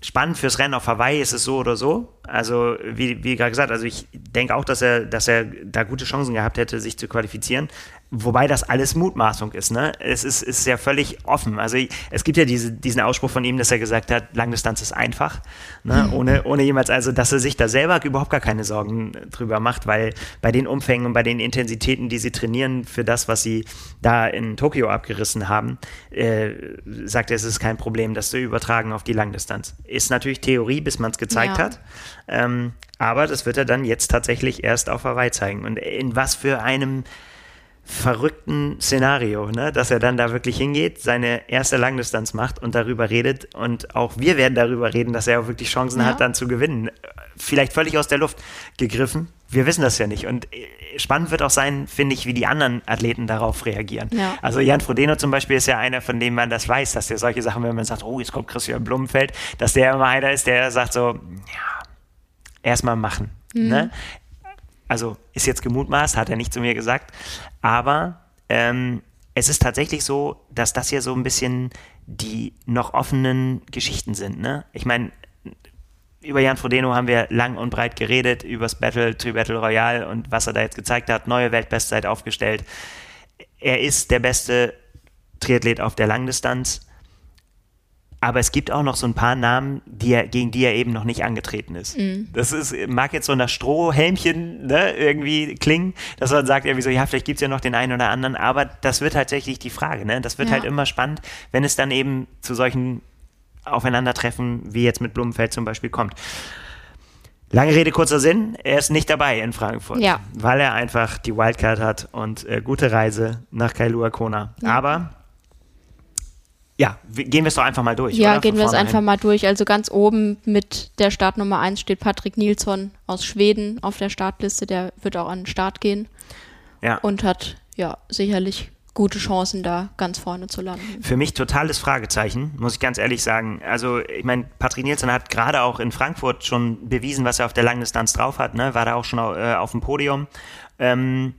Speaker 1: Spannend fürs Rennen auf Hawaii ist es so oder so. Also, wie, wie gerade gesagt, also ich denke auch, dass er, dass er da gute Chancen gehabt hätte, sich zu qualifizieren. Wobei das alles Mutmaßung ist, ne? Es ist, ist ja völlig offen. Also es gibt ja diese, diesen Ausspruch von ihm, dass er gesagt hat, Langdistanz ist einfach, ne? ohne, ohne jemals, also dass er sich da selber überhaupt gar keine Sorgen drüber macht, weil bei den Umfängen und bei den Intensitäten, die sie trainieren für das, was sie da in Tokio abgerissen haben, äh, sagt er, es ist kein Problem, das zu übertragen auf die Langdistanz. Ist natürlich Theorie, bis man es gezeigt
Speaker 2: Ja.
Speaker 1: hat. Ähm, aber das wird er dann jetzt tatsächlich erst auf Hawaii zeigen. Und in was für einem verrückten Szenario, ne? dass er dann da wirklich hingeht, seine erste Langdistanz macht und darüber redet. Und auch wir werden darüber reden, dass er auch wirklich Chancen
Speaker 2: Ja.
Speaker 1: hat, dann zu gewinnen. Vielleicht völlig aus der Luft gegriffen. wir wissen das ja nicht. Und äh, spannend wird auch sein, finde ich, wie die anderen Athleten darauf reagieren.
Speaker 2: Ja.
Speaker 1: Also Jan Frodeno zum Beispiel ist ja einer, von dem man das weiß, dass der solche Sachen, wenn man sagt, oh, jetzt kommt Christian Blumenfeld, dass der immer einer ist, der sagt so, ja, erstmal machen.
Speaker 2: Mhm.
Speaker 1: Ne? Also ist jetzt gemutmaßt, hat er nicht zu mir gesagt. Aber ähm, es ist tatsächlich so, dass das hier so ein bisschen die noch offenen Geschichten sind. Ne? Ich meine, über Jan Frodeno haben wir lang und breit geredet, übers Battle, Tri-Battle Royale und was er da jetzt gezeigt hat, neue Weltbestzeit aufgestellt. Er ist der beste Triathlet auf der Langdistanz. Aber es gibt auch noch so ein paar Namen, die er, gegen die er eben noch nicht angetreten ist. Das ist, mag jetzt so nach Strohhelmchen ne, irgendwie klingen, dass man sagt, irgendwie so, ja, vielleicht gibt es ja noch den einen oder anderen, aber das wird tatsächlich die Frage. Ne? Das wird
Speaker 2: Ja.
Speaker 1: halt immer spannend, wenn es dann eben zu solchen Aufeinandertreffen, wie jetzt mit Blumenfeld zum Beispiel, kommt. Lange Rede, kurzer Sinn, er ist nicht dabei in Frankfurt,
Speaker 2: Ja.
Speaker 1: weil er einfach die Wildcard hat und äh, gute Reise nach Kailua Kona. Aber ja, gehen wir es doch einfach mal durch.
Speaker 2: Ja,
Speaker 1: oder?
Speaker 2: gehen
Speaker 1: Von
Speaker 2: wir es einfach mal durch. Also ganz oben mit der Startnummer 1 steht Patrick Nilsson aus Schweden auf der Startliste. Der wird auch an den Start gehen
Speaker 1: Ja.
Speaker 2: und hat ja sicherlich gute Chancen, da ganz vorne zu landen.
Speaker 1: Für mich totales Fragezeichen, muss ich ganz ehrlich sagen. Also, ich meine, Patrick Nielsen hat gerade auch in Frankfurt schon bewiesen, was er auf der Langdistanz drauf hat, ne? War da auch schon äh, auf dem Podium. Ähm,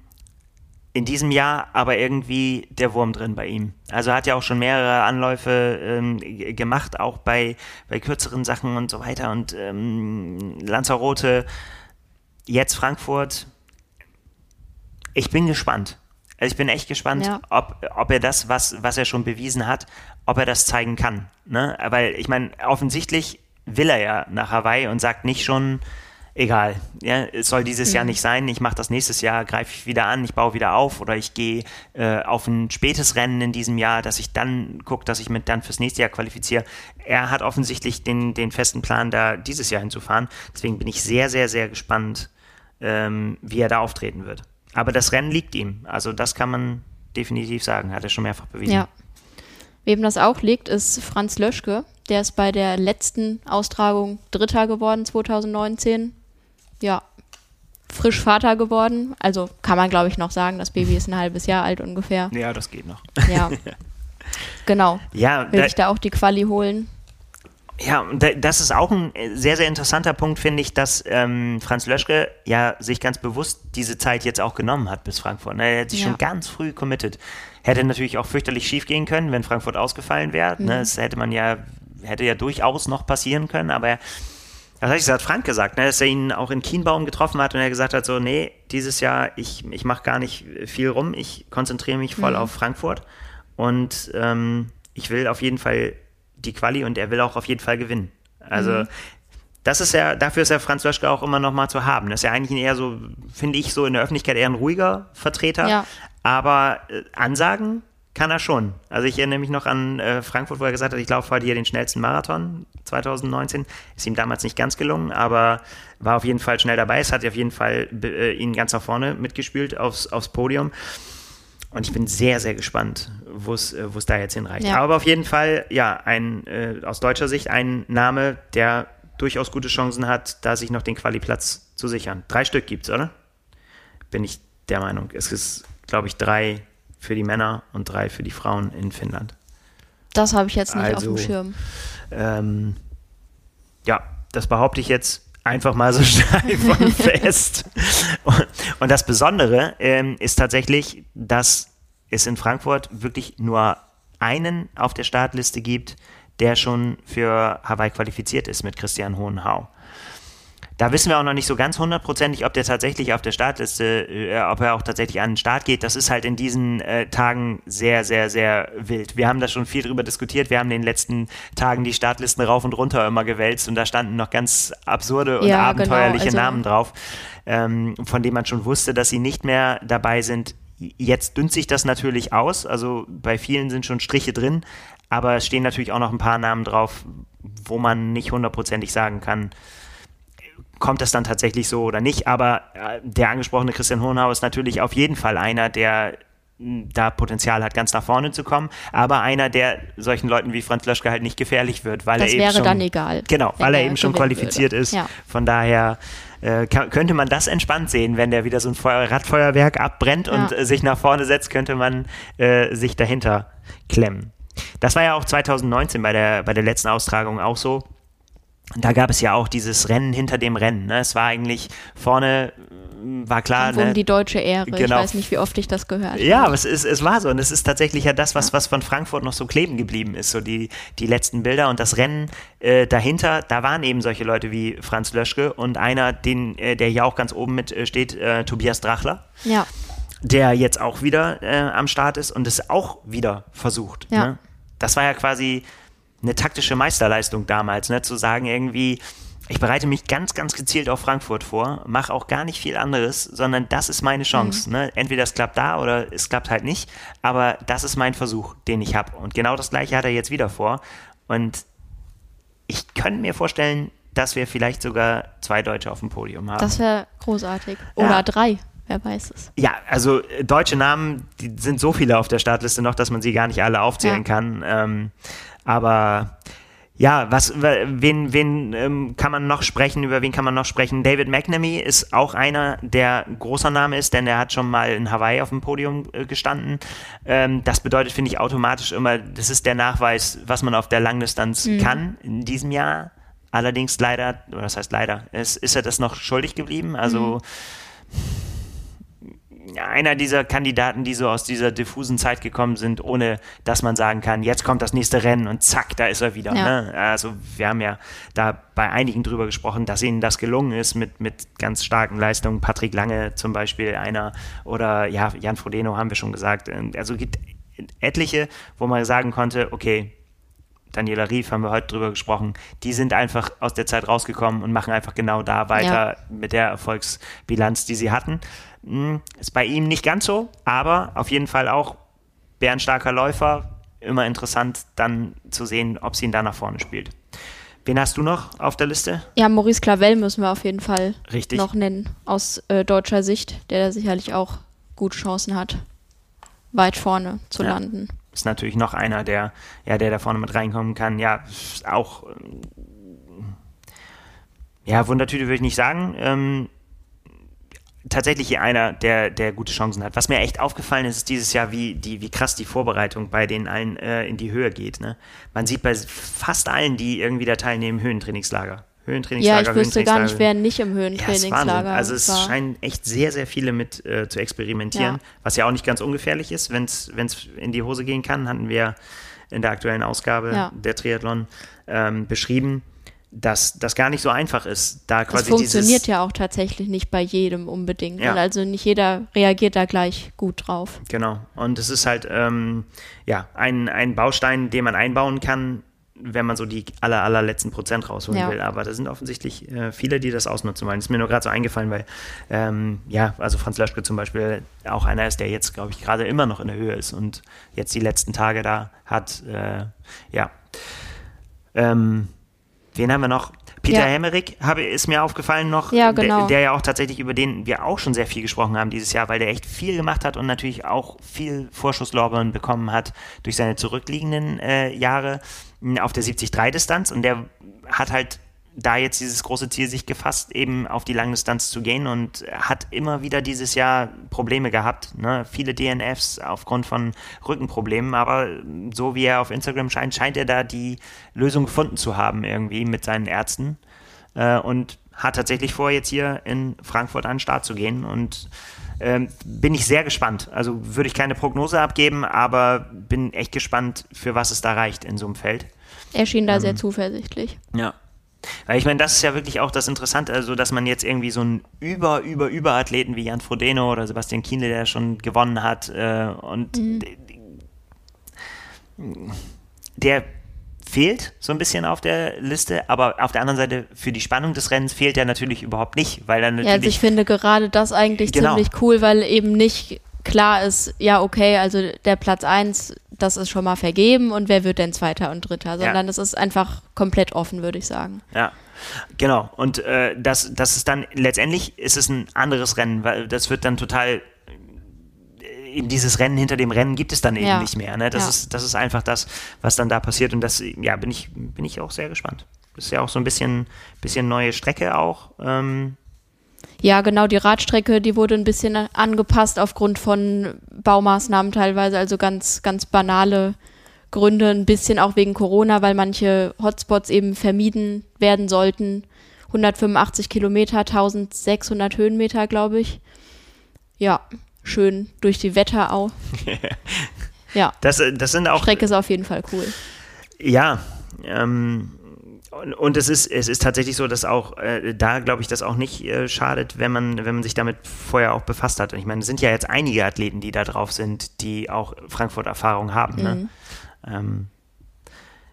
Speaker 1: in diesem Jahr aber irgendwie der Wurm drin bei ihm. Also hat ja auch schon mehrere Anläufe ähm, gemacht, auch bei, bei kürzeren Sachen und so weiter. Und ähm, Lanzarote, jetzt Frankfurt. Ich bin gespannt. Also ich bin echt gespannt,
Speaker 2: Ja.
Speaker 1: ob, ob er das, was, was er schon bewiesen hat, ob er das zeigen kann. Ne? Weil ich meine, offensichtlich will er ja nach Hawaii und sagt nicht schon, egal, ja, es soll dieses Jahr nicht sein, ich mache das nächstes Jahr, greife ich wieder an, ich baue wieder auf oder ich gehe äh, auf ein spätes Rennen in diesem Jahr, dass ich dann gucke, dass ich mich dann fürs nächste Jahr qualifiziere. Er hat offensichtlich den, den festen Plan, da dieses Jahr hinzufahren. Deswegen bin ich sehr, sehr, sehr gespannt, ähm, wie er da auftreten wird. Aber das Rennen liegt ihm. Also das kann man definitiv sagen, hat er schon mehrfach bewiesen.
Speaker 2: Ja. Wem das auch liegt, ist Franz Löschke. Der ist bei der letzten Austragung Dritter geworden 2019. Ja, frisch Vater geworden. Also kann man, glaube ich, noch sagen, das Baby ist ein halbes Jahr alt ungefähr.
Speaker 1: Ja, das geht noch.
Speaker 2: Ja. genau.
Speaker 1: Ja,
Speaker 2: Will
Speaker 1: da,
Speaker 2: ich da auch die Quali holen?
Speaker 1: Ja, das ist auch ein äh, sehr, sehr interessanter Punkt, finde ich, dass ähm, Franz Löschke ja sich ganz bewusst diese Zeit jetzt auch genommen hat bis Frankfurt. Ne? Er hat sich
Speaker 2: Ja.
Speaker 1: schon ganz früh committed. Hätte natürlich auch fürchterlich schief gehen können, wenn Frankfurt ausgefallen wäre. Ne? Das hätte man ja, hätte ja durchaus noch passieren können, aber was hat, das hat Frank gesagt, ne? dass er ihn auch in Kienbaum getroffen hat und er gesagt hat, so, nee, dieses Jahr, ich, ich mache gar nicht viel rum, ich konzentriere mich voll auf Frankfurt und ähm, ich will auf jeden Fall die Quali und er will auch auf jeden Fall gewinnen. Also das ist ja, dafür ist ja Franz Löschke auch immer noch mal zu haben. Das ist ja eigentlich eher so, finde ich, so in der Öffentlichkeit eher ein ruhiger Vertreter.
Speaker 2: Ja.
Speaker 1: Aber äh, Ansagen kann er schon. Also ich erinnere mich noch an äh, Frankfurt, wo er gesagt hat, ich laufe heute hier den schnellsten Marathon 2019. Ist ihm damals nicht ganz gelungen, aber war auf jeden Fall schnell dabei. Es hat auf jeden Fall äh, ihn ganz nach vorne mitgespielt aufs, aufs Podium. Und ich bin sehr, sehr gespannt, wo es äh, wo es da jetzt hinreicht.
Speaker 2: Ja.
Speaker 1: Aber auf jeden Fall, ja, ein äh, aus deutscher Sicht ein Name, der durchaus gute Chancen hat, da sich noch den Qualiplatz zu sichern. Drei Stück gibt's, oder? Bin ich der Meinung. Es ist, glaube ich, drei für die Männer und drei für die Frauen in Finnland.
Speaker 2: Das habe ich jetzt nicht auf
Speaker 1: Also-
Speaker 2: dem Schirm.
Speaker 1: Ähm, ja, das behaupte ich jetzt einfach mal so steif und fest. Und, und das Besondere ähm, ist tatsächlich, dass es in Frankfurt wirklich nur einen auf der Startliste gibt, der schon für Hawaii qualifiziert ist mit Christian Hohenhau. Da wissen wir auch noch nicht so ganz hundertprozentig, ob der tatsächlich auf der Startliste, äh, ob er auch tatsächlich an den Start geht. Das ist halt in diesen äh, Tagen sehr, sehr, sehr wild. Wir haben da schon viel drüber diskutiert. Wir haben in den letzten Tagen die Startlisten rauf und runter immer gewälzt und da standen noch ganz absurde und
Speaker 2: Ja,
Speaker 1: abenteuerliche
Speaker 2: genau, also-
Speaker 1: Namen drauf, ähm, von denen man schon wusste, dass sie nicht mehr dabei sind. Jetzt dünnt sich das natürlich aus. Also bei vielen sind schon Striche drin, aber es stehen natürlich auch noch ein paar Namen drauf, wo man nicht hundertprozentig sagen kann, kommt das dann tatsächlich so oder nicht. Aber äh, der angesprochene Christian Hohenhau ist natürlich auf jeden Fall einer, der da Potenzial hat, ganz nach vorne zu kommen, aber einer, der solchen Leuten wie Franz Löschke halt nicht gefährlich wird, weil
Speaker 2: das
Speaker 1: er eben
Speaker 2: wäre
Speaker 1: schon,
Speaker 2: dann egal.
Speaker 1: Genau, weil er eben schon qualifiziert
Speaker 2: würde.
Speaker 1: ist.
Speaker 2: Ja.
Speaker 1: Von daher äh, könnte man das entspannt sehen, wenn der wieder so ein Feuer, Radfeuerwerk abbrennt und
Speaker 2: Ja.
Speaker 1: äh, sich nach vorne setzt, könnte man äh, sich dahinter klemmen. Das war ja auch 2019 bei der, bei der letzten Austragung auch so. Da gab es ja auch dieses Rennen hinter dem Rennen. Ne? Es war eigentlich vorne, mh, war klar,
Speaker 2: Kampf um
Speaker 1: ne?
Speaker 2: die deutsche Ehre. Ich
Speaker 1: Genau.
Speaker 2: weiß nicht, wie oft ich das gehört
Speaker 1: Ja,
Speaker 2: habe.
Speaker 1: aber es, ist, es war so. Und es ist tatsächlich ja das, was, was von Frankfurt noch so kleben geblieben ist. So die, die letzten Bilder und das Rennen äh, dahinter, da waren eben solche Leute wie Franz Löschke und einer, den, äh, der hier auch ganz oben mit äh, steht, äh, Tobias Drachler,
Speaker 2: Ja,
Speaker 1: der jetzt auch wieder äh, am Start ist und es auch wieder versucht.
Speaker 2: Ja.
Speaker 1: Ne? Das war ja quasi eine taktische Meisterleistung damals, ne? zu sagen irgendwie, ich bereite mich ganz, ganz gezielt auf Frankfurt vor, mache auch gar nicht viel anderes, sondern das ist meine Chance. Ne? Entweder es klappt da oder es klappt halt nicht, aber das ist mein Versuch, den ich habe. Und genau das gleiche hat er jetzt wieder vor. Und ich könnte mir vorstellen, dass wir vielleicht sogar zwei Deutsche auf dem Podium haben.
Speaker 2: das wäre großartig. Oder
Speaker 1: Ja.
Speaker 2: drei, wer weiß es.
Speaker 1: Ja, also äh, deutsche Namen, die sind so viele auf der Startliste noch, dass man sie gar nicht alle aufzählen
Speaker 2: Ja.
Speaker 1: kann. Ähm, aber ja, was, wen, wen ähm, kann man noch sprechen? Über wen kann man noch sprechen? David McNamee ist auch einer, der großer Name ist, denn er hat schon mal in Hawaii auf dem Podium äh, gestanden. Ähm, das bedeutet, finde ich, automatisch immer, das ist der Nachweis, was man auf der Langdistanz kann in diesem Jahr. Allerdings leider, oder das heißt leider, ist, ist er das noch schuldig geblieben. Also einer dieser Kandidaten, die so aus dieser diffusen Zeit gekommen sind, ohne dass man sagen kann, jetzt kommt das nächste Rennen und zack, da ist er wieder.
Speaker 2: Ja.
Speaker 1: Ne? Also wir haben ja da bei einigen drüber gesprochen, dass ihnen das gelungen ist mit, mit ganz starken Leistungen. Patrick Lange zum Beispiel einer oder ja, Jan Frodeno haben wir schon gesagt. Also gibt etliche, wo man sagen konnte, okay, Daniela Rief haben wir heute drüber gesprochen, die sind einfach aus der Zeit rausgekommen und machen einfach genau da weiter mit der Erfolgsbilanz, die sie hatten. Hm, Ist bei ihm nicht ganz so, aber auf jeden Fall auch bärenstarker Läufer. Immer interessant dann zu sehen, ob sie ihn da nach vorne spielt. Wen hast du noch auf der Liste?
Speaker 2: Ja, Maurice Clavel müssen wir auf jeden Fall
Speaker 1: Richtig.
Speaker 2: noch nennen, aus äh, deutscher Sicht, der da sicherlich auch gute Chancen hat, weit vorne zu
Speaker 1: Ja.
Speaker 2: landen.
Speaker 1: Ist natürlich noch einer, der, ja, der da vorne mit reinkommen kann. Ja, auch. ähm, Ja, Wundertüte würde ich nicht sagen. Ähm, tatsächlich hier einer, der, der gute Chancen hat. Was mir echt aufgefallen ist, ist dieses Jahr, wie, die, wie krass die Vorbereitung bei den allen äh, in die Höhe geht. Ne? Man sieht bei fast allen, die irgendwie da teilnehmen, Höhentrainingslager.
Speaker 2: Ja,
Speaker 1: Höhentrainingslager,
Speaker 2: ich wüsste gar nicht, wer nicht im
Speaker 1: Ja.
Speaker 2: Höhentrainingslager
Speaker 1: Also es
Speaker 2: war.
Speaker 1: scheinen echt sehr, sehr viele mit äh, zu experimentieren,
Speaker 2: Ja.
Speaker 1: was ja auch nicht ganz ungefährlich ist, wenn es in die Hose gehen kann, hatten wir in der aktuellen Ausgabe
Speaker 2: Ja.
Speaker 1: der Triathlon ähm, beschrieben, dass das gar nicht so einfach ist, da
Speaker 2: Das
Speaker 1: quasi
Speaker 2: funktioniert
Speaker 1: dieses,
Speaker 2: ja auch tatsächlich nicht bei jedem unbedingt.
Speaker 1: Ja.
Speaker 2: Also nicht jeder reagiert da gleich gut drauf.
Speaker 1: Genau. Und es ist halt ähm, ja ein, ein Baustein, den man einbauen kann, wenn man so die aller, allerletzten Prozent rausholen
Speaker 2: Ja.
Speaker 1: will. Aber da sind offensichtlich äh, viele, die das ausnutzen wollen. Das ist mir nur gerade so eingefallen, weil ähm, ja, also Franz Löschke zum Beispiel auch einer ist, der jetzt, glaube ich, gerade immer noch in der Höhe ist und jetzt die letzten Tage da hat. Äh, ja. Ähm, wen haben wir noch? Peter
Speaker 2: Ja.
Speaker 1: Hemmerich habe, ist mir aufgefallen noch,
Speaker 2: Ja, genau.
Speaker 1: der, der ja auch tatsächlich über den wir auch schon sehr viel gesprochen haben dieses Jahr, weil der echt viel gemacht hat und natürlich auch viel Vorschusslorbeeren bekommen hat durch seine zurückliegenden äh, Jahre auf der 70-3-Distanz und der hat halt da jetzt dieses große Ziel sich gefasst, eben auf die Langdistanz zu gehen und hat immer wieder dieses Jahr Probleme gehabt. Ne? Viele DNFs aufgrund von Rückenproblemen, aber so wie er auf Instagram scheint, scheint er da die Lösung gefunden zu haben irgendwie mit seinen Ärzten äh, und hat tatsächlich vor, jetzt hier in Frankfurt an den Start zu gehen und ähm, bin ich sehr gespannt. Also würde ich keine Prognose abgeben, aber bin echt gespannt, für was es da reicht in so einem Feld.
Speaker 2: Er schien da
Speaker 1: Ähm.
Speaker 2: sehr zuversichtlich.
Speaker 1: Ja. Weil ich meine, das ist ja wirklich auch das Interessante, also dass man jetzt irgendwie so einen über, über, über Athleten wie Jan Frodeno oder Sebastian Kienle, der schon gewonnen hat, äh, und d- der fehlt so ein bisschen auf der Liste, aber auf der anderen Seite für die Spannung des Rennens fehlt er natürlich überhaupt nicht, weil er
Speaker 2: Ja, also
Speaker 1: natürlich
Speaker 2: ich finde gerade das eigentlich
Speaker 1: Genau.
Speaker 2: ziemlich cool, weil eben nicht klar ist, ja, okay, also der Platz 1, das ist schon mal vergeben und wer wird denn Zweiter und Dritter, sondern es ist einfach komplett offen, würde ich sagen.
Speaker 1: Ja, genau. Und äh, das, das ist dann letztendlich ist es ein anderes Rennen, weil das wird dann total äh, in dieses Rennen hinter dem Rennen gibt es dann eben
Speaker 2: Ja.
Speaker 1: nicht mehr. Ne? Das,
Speaker 2: Ja.
Speaker 1: ist, das ist einfach das, was dann da passiert. Und das, ja, bin ich, bin ich auch sehr gespannt. Das ist ja auch so ein bisschen, bisschen neue Strecke auch. Ähm,
Speaker 2: Ja, genau, die Radstrecke, die wurde ein bisschen angepasst aufgrund von Baumaßnahmen teilweise, also ganz, ganz banale Gründe, ein bisschen auch wegen Corona, weil manche Hotspots eben vermieden werden sollten. 185 Kilometer, 1600 Höhenmeter, glaube ich. Ja, schön durch die Wetterau. ja,
Speaker 1: das, das sind auch
Speaker 2: Strecke ist auf jeden Fall cool.
Speaker 1: Ja, ähm, und, und es ist, es ist tatsächlich so, dass auch äh, da, glaube ich, das auch nicht äh, schadet, wenn man, wenn man sich damit vorher auch befasst hat. Und ich meine, es sind ja jetzt einige Athleten, die da drauf sind, die auch Frankfurt-Erfahrung haben. Ne? Ähm,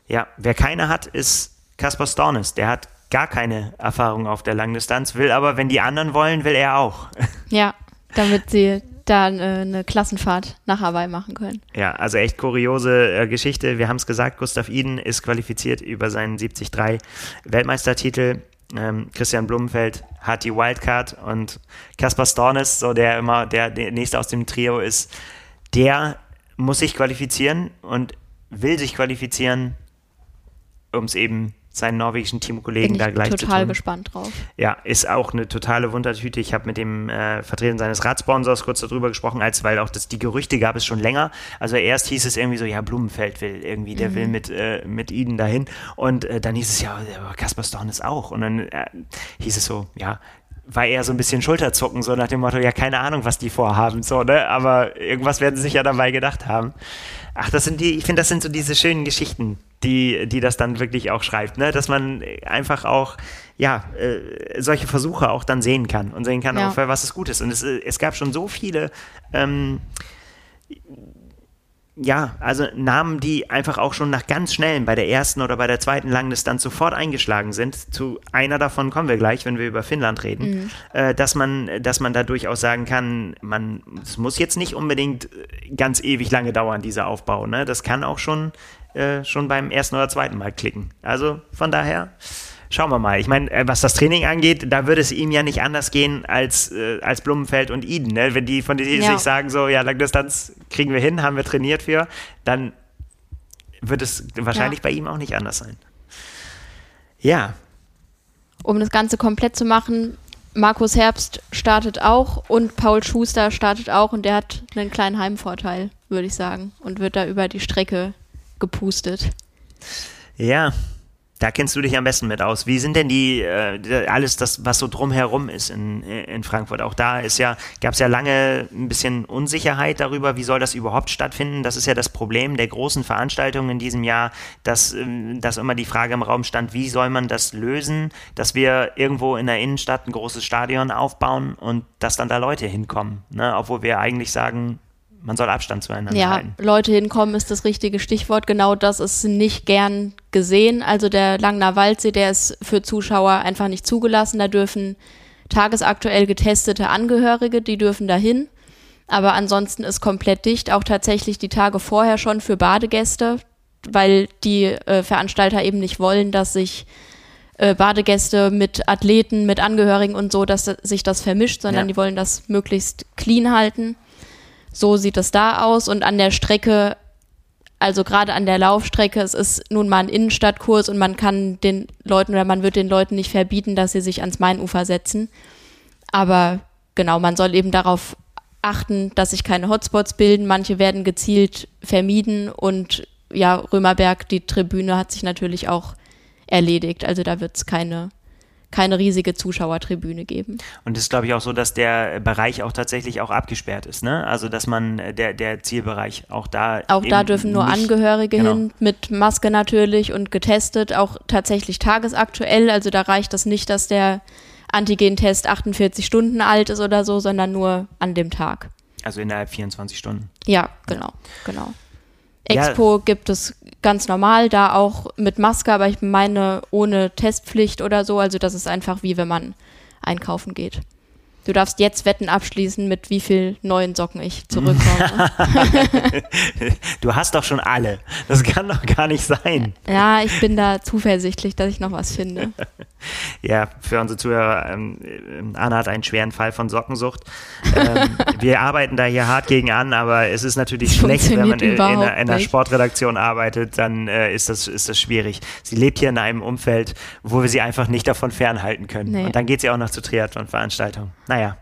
Speaker 1: ja, wer keine hat, ist Kaspar Stornes. Der hat gar keine Erfahrung auf der Langdistanz, will aber, wenn die anderen wollen, will er auch.
Speaker 2: Ja, damit sie da äh, eine Klassenfahrt nach Hawaii machen können.
Speaker 1: Ja, also echt kuriose äh, Geschichte. Wir haben es gesagt, Gustav Iden ist qualifiziert über seinen 73 Weltmeistertitel. Ähm, Christian Blumenfeld hat die Wildcard und Kaspar Stornes, so der immer der, der nächste aus dem Trio ist, der muss sich qualifizieren und will sich qualifizieren, um es eben seinen norwegischen Teamkollegen da
Speaker 2: ich
Speaker 1: gleich zu
Speaker 2: total
Speaker 1: tun.
Speaker 2: gespannt drauf.
Speaker 1: Ja, ist auch eine totale Wundertüte. Ich habe mit dem äh, Vertreter seines Radsponsors kurz darüber gesprochen, als weil auch das, die Gerüchte gab es schon länger. Also erst hieß es irgendwie so, ja, Blumenfeld will irgendwie, der will mit, äh, mit Eden dahin. Und äh, dann hieß es ja, aber Kaspar Stornes auch. Und dann äh, hieß es so, ja, war eher so ein bisschen Schulterzucken, so nach dem Motto, ja, keine Ahnung, was die vorhaben, so, ne? Aber irgendwas werden sie sich ja dabei gedacht haben. Ach, das sind die, ich finde, das sind so diese schönen Geschichten, die, die das dann wirklich auch schreibt, ne? Dass man einfach auch, ja, äh, solche Versuche auch dann sehen kann und sehen kann,
Speaker 2: Ja.
Speaker 1: auch, für was es gut ist. Und es, äh, es gab schon so viele, ähm, ja, also Namen, die einfach auch schon nach ganz schnellen bei der ersten oder bei der zweiten Langdistanz sofort eingeschlagen sind. Zu einer davon kommen wir gleich, wenn wir über Finnland reden, äh, dass man, dass man da durchaus sagen kann, man, es muss jetzt nicht unbedingt äh, ganz ewig lange dauern, dieser Aufbau. Ne? Das kann auch schon, äh, schon beim ersten oder zweiten Mal klicken. Also von daher. Schauen wir mal. Ich meine, äh, was das Training angeht, da würde es ihm ja nicht anders gehen als, äh, als Blumenfeld und Eden. Ne? Wenn die von die
Speaker 2: Ja.
Speaker 1: sich sagen, so, ja, Langdistanz kriegen wir hin, haben wir trainiert für, dann wird es wahrscheinlich
Speaker 2: Ja.
Speaker 1: bei ihm auch nicht anders sein. Ja,
Speaker 2: Um das Ganze komplett zu machen, Markus Herbst startet auch und Paul Schuster startet auch und der hat einen kleinen Heimvorteil, würde ich sagen, und wird da über die Strecke gepustet.
Speaker 1: ja. Da kennst du dich am besten mit aus. Wie sind denn die, äh, alles das, was so drumherum ist in, in Frankfurt? Auch da ist ja, gab es ja lange ein bisschen Unsicherheit darüber, wie soll das überhaupt stattfinden? Das ist ja das Problem der großen Veranstaltungen in diesem Jahr, dass, ähm, dass immer die Frage im Raum stand, wie soll man das lösen, dass wir irgendwo in der Innenstadt ein großes Stadion aufbauen und dass dann da Leute hinkommen. Ne? Obwohl wir eigentlich sagen, man soll Abstand zueinander
Speaker 2: Ja,
Speaker 1: halten.
Speaker 2: Leute hinkommen ist das richtige Stichwort. Genau das ist nicht gern gesehen. Also der Langner Waldsee, der ist für Zuschauer einfach nicht zugelassen. Da dürfen tagesaktuell getestete Angehörige, die dürfen dahin. Aber ansonsten ist komplett dicht, auch tatsächlich die Tage vorher schon für Badegäste, weil die äh, Veranstalter eben nicht wollen, dass sich äh, Badegäste mit Athleten, mit Angehörigen und so, dass sich das vermischt, sondern
Speaker 1: Ja.
Speaker 2: die wollen das möglichst clean halten. So sieht es da aus und an der Strecke, also gerade an der Laufstrecke, es ist nun mal ein Innenstadtkurs und man kann den Leuten oder man wird den Leuten nicht verbieten, dass sie sich ans Mainufer setzen. Aber genau, man soll eben darauf achten, dass sich keine Hotspots bilden. Manche werden gezielt vermieden und ja, Römerberg, die Tribüne hat sich natürlich auch erledigt. Also da wird es keine, keine riesige Zuschauertribüne geben.
Speaker 1: Und es ist, glaube ich, auch so, dass der Bereich auch tatsächlich auch abgesperrt ist, ne? Also, dass man, äh, der, der Zielbereich auch da.
Speaker 2: Auch da dürfen nur
Speaker 1: nicht-
Speaker 2: Angehörige
Speaker 1: genau.
Speaker 2: hin, mit Maske natürlich und getestet, auch tatsächlich tagesaktuell. Also da reicht das nicht, dass der Antigen-Test 48 Stunden alt ist oder so, sondern nur an dem Tag.
Speaker 1: Also innerhalb 24 Stunden.
Speaker 2: Ja, genau, genau.
Speaker 1: Ja.
Speaker 2: Expo gibt es ganz normal, da auch mit Maske, aber ich meine ohne Testpflicht oder so. Also das ist einfach wie wenn man einkaufen geht. Du darfst jetzt Wetten abschließen, mit wie viel neuen Socken ich zurückkomme.
Speaker 1: du hast doch schon alle. Das kann doch gar nicht sein.
Speaker 2: Ja, ich bin da zuversichtlich, dass ich noch was finde.
Speaker 1: ja, für unsere Zuhörer, ähm, Anna hat einen schweren Fall von Sockensucht. Ähm, wir arbeiten da hier hart gegen an, aber es ist natürlich schlecht, wenn man in, in, einer, in einer Sportredaktion arbeitet, dann äh, ist, das, ist das schwierig. Sie lebt hier in einem Umfeld, wo wir sie einfach nicht davon fernhalten können. Nee. Und dann geht sie auch noch zu Triathlon-Veranstaltungen. Naja.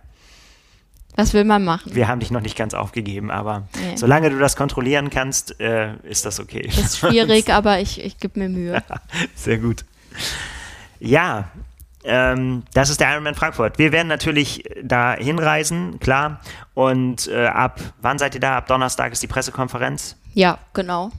Speaker 2: Was will man machen?
Speaker 1: Wir haben dich noch nicht ganz aufgegeben, aber nee. solange du das kontrollieren kannst, äh, ist das okay.
Speaker 2: Das ist schwierig, aber ich, ich gebe mir Mühe.
Speaker 1: Sehr gut. Ja, ähm, das ist der Ironman Frankfurt. Wir werden natürlich da hinreisen, klar. Und äh, ab, wann seid ihr da? Ab Donnerstag ist die Pressekonferenz?
Speaker 2: Ja, genau.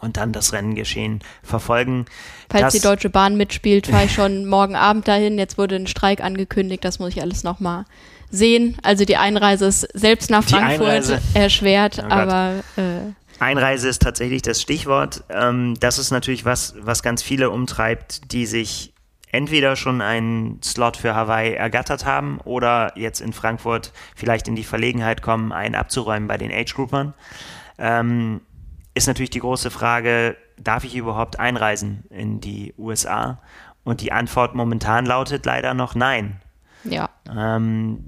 Speaker 1: Und dann das Rennengeschehen verfolgen.
Speaker 2: Falls das, die Deutsche Bahn mitspielt, fahre ich schon morgen Abend dahin. Jetzt wurde ein Streik angekündigt, das muss ich alles nochmal sehen. Also die Einreise ist selbst nach Frankfurt erschwert, oh aber äh,
Speaker 1: Einreise ist tatsächlich das Stichwort. Ähm, das ist natürlich was, was ganz viele umtreibt, die sich entweder schon einen Slot für Hawaii ergattert haben oder jetzt in Frankfurt vielleicht in die Verlegenheit kommen, einen abzuräumen bei den Age-Groupern. Ist natürlich die große Frage, darf ich überhaupt einreisen in die USA? Und die Antwort momentan lautet leider noch nein.
Speaker 2: Ja.
Speaker 1: Ähm,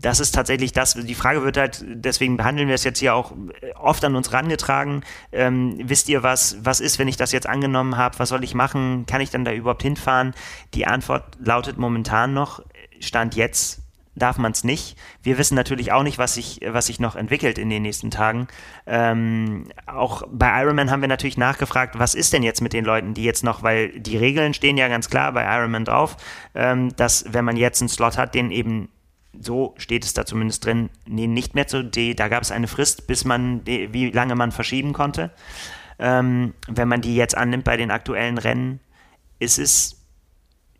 Speaker 1: das ist tatsächlich das, die Frage wird halt, deswegen behandeln wir es jetzt hier auch oft an uns rangetragen. Ähm, wisst ihr, was, was ist, wenn ich das jetzt angenommen habe? Was soll ich machen? Kann ich dann da überhaupt hinfahren? Die Antwort lautet momentan noch, Stand jetzt darf man es nicht. Wir wissen natürlich auch nicht, was sich, was sich noch entwickelt in den nächsten Tagen. Ähm, auch bei Ironman haben wir natürlich nachgefragt, was ist denn jetzt mit den Leuten, die jetzt noch, weil die Regeln stehen ja ganz klar bei Ironman drauf, ähm, dass wenn man jetzt einen Slot hat, den eben so steht es da zumindest drin, nee, nicht mehr zu D. Da gab es eine Frist, bis man, wie lange man verschieben konnte. Ähm, wenn man die jetzt annimmt bei den aktuellen Rennen, ist es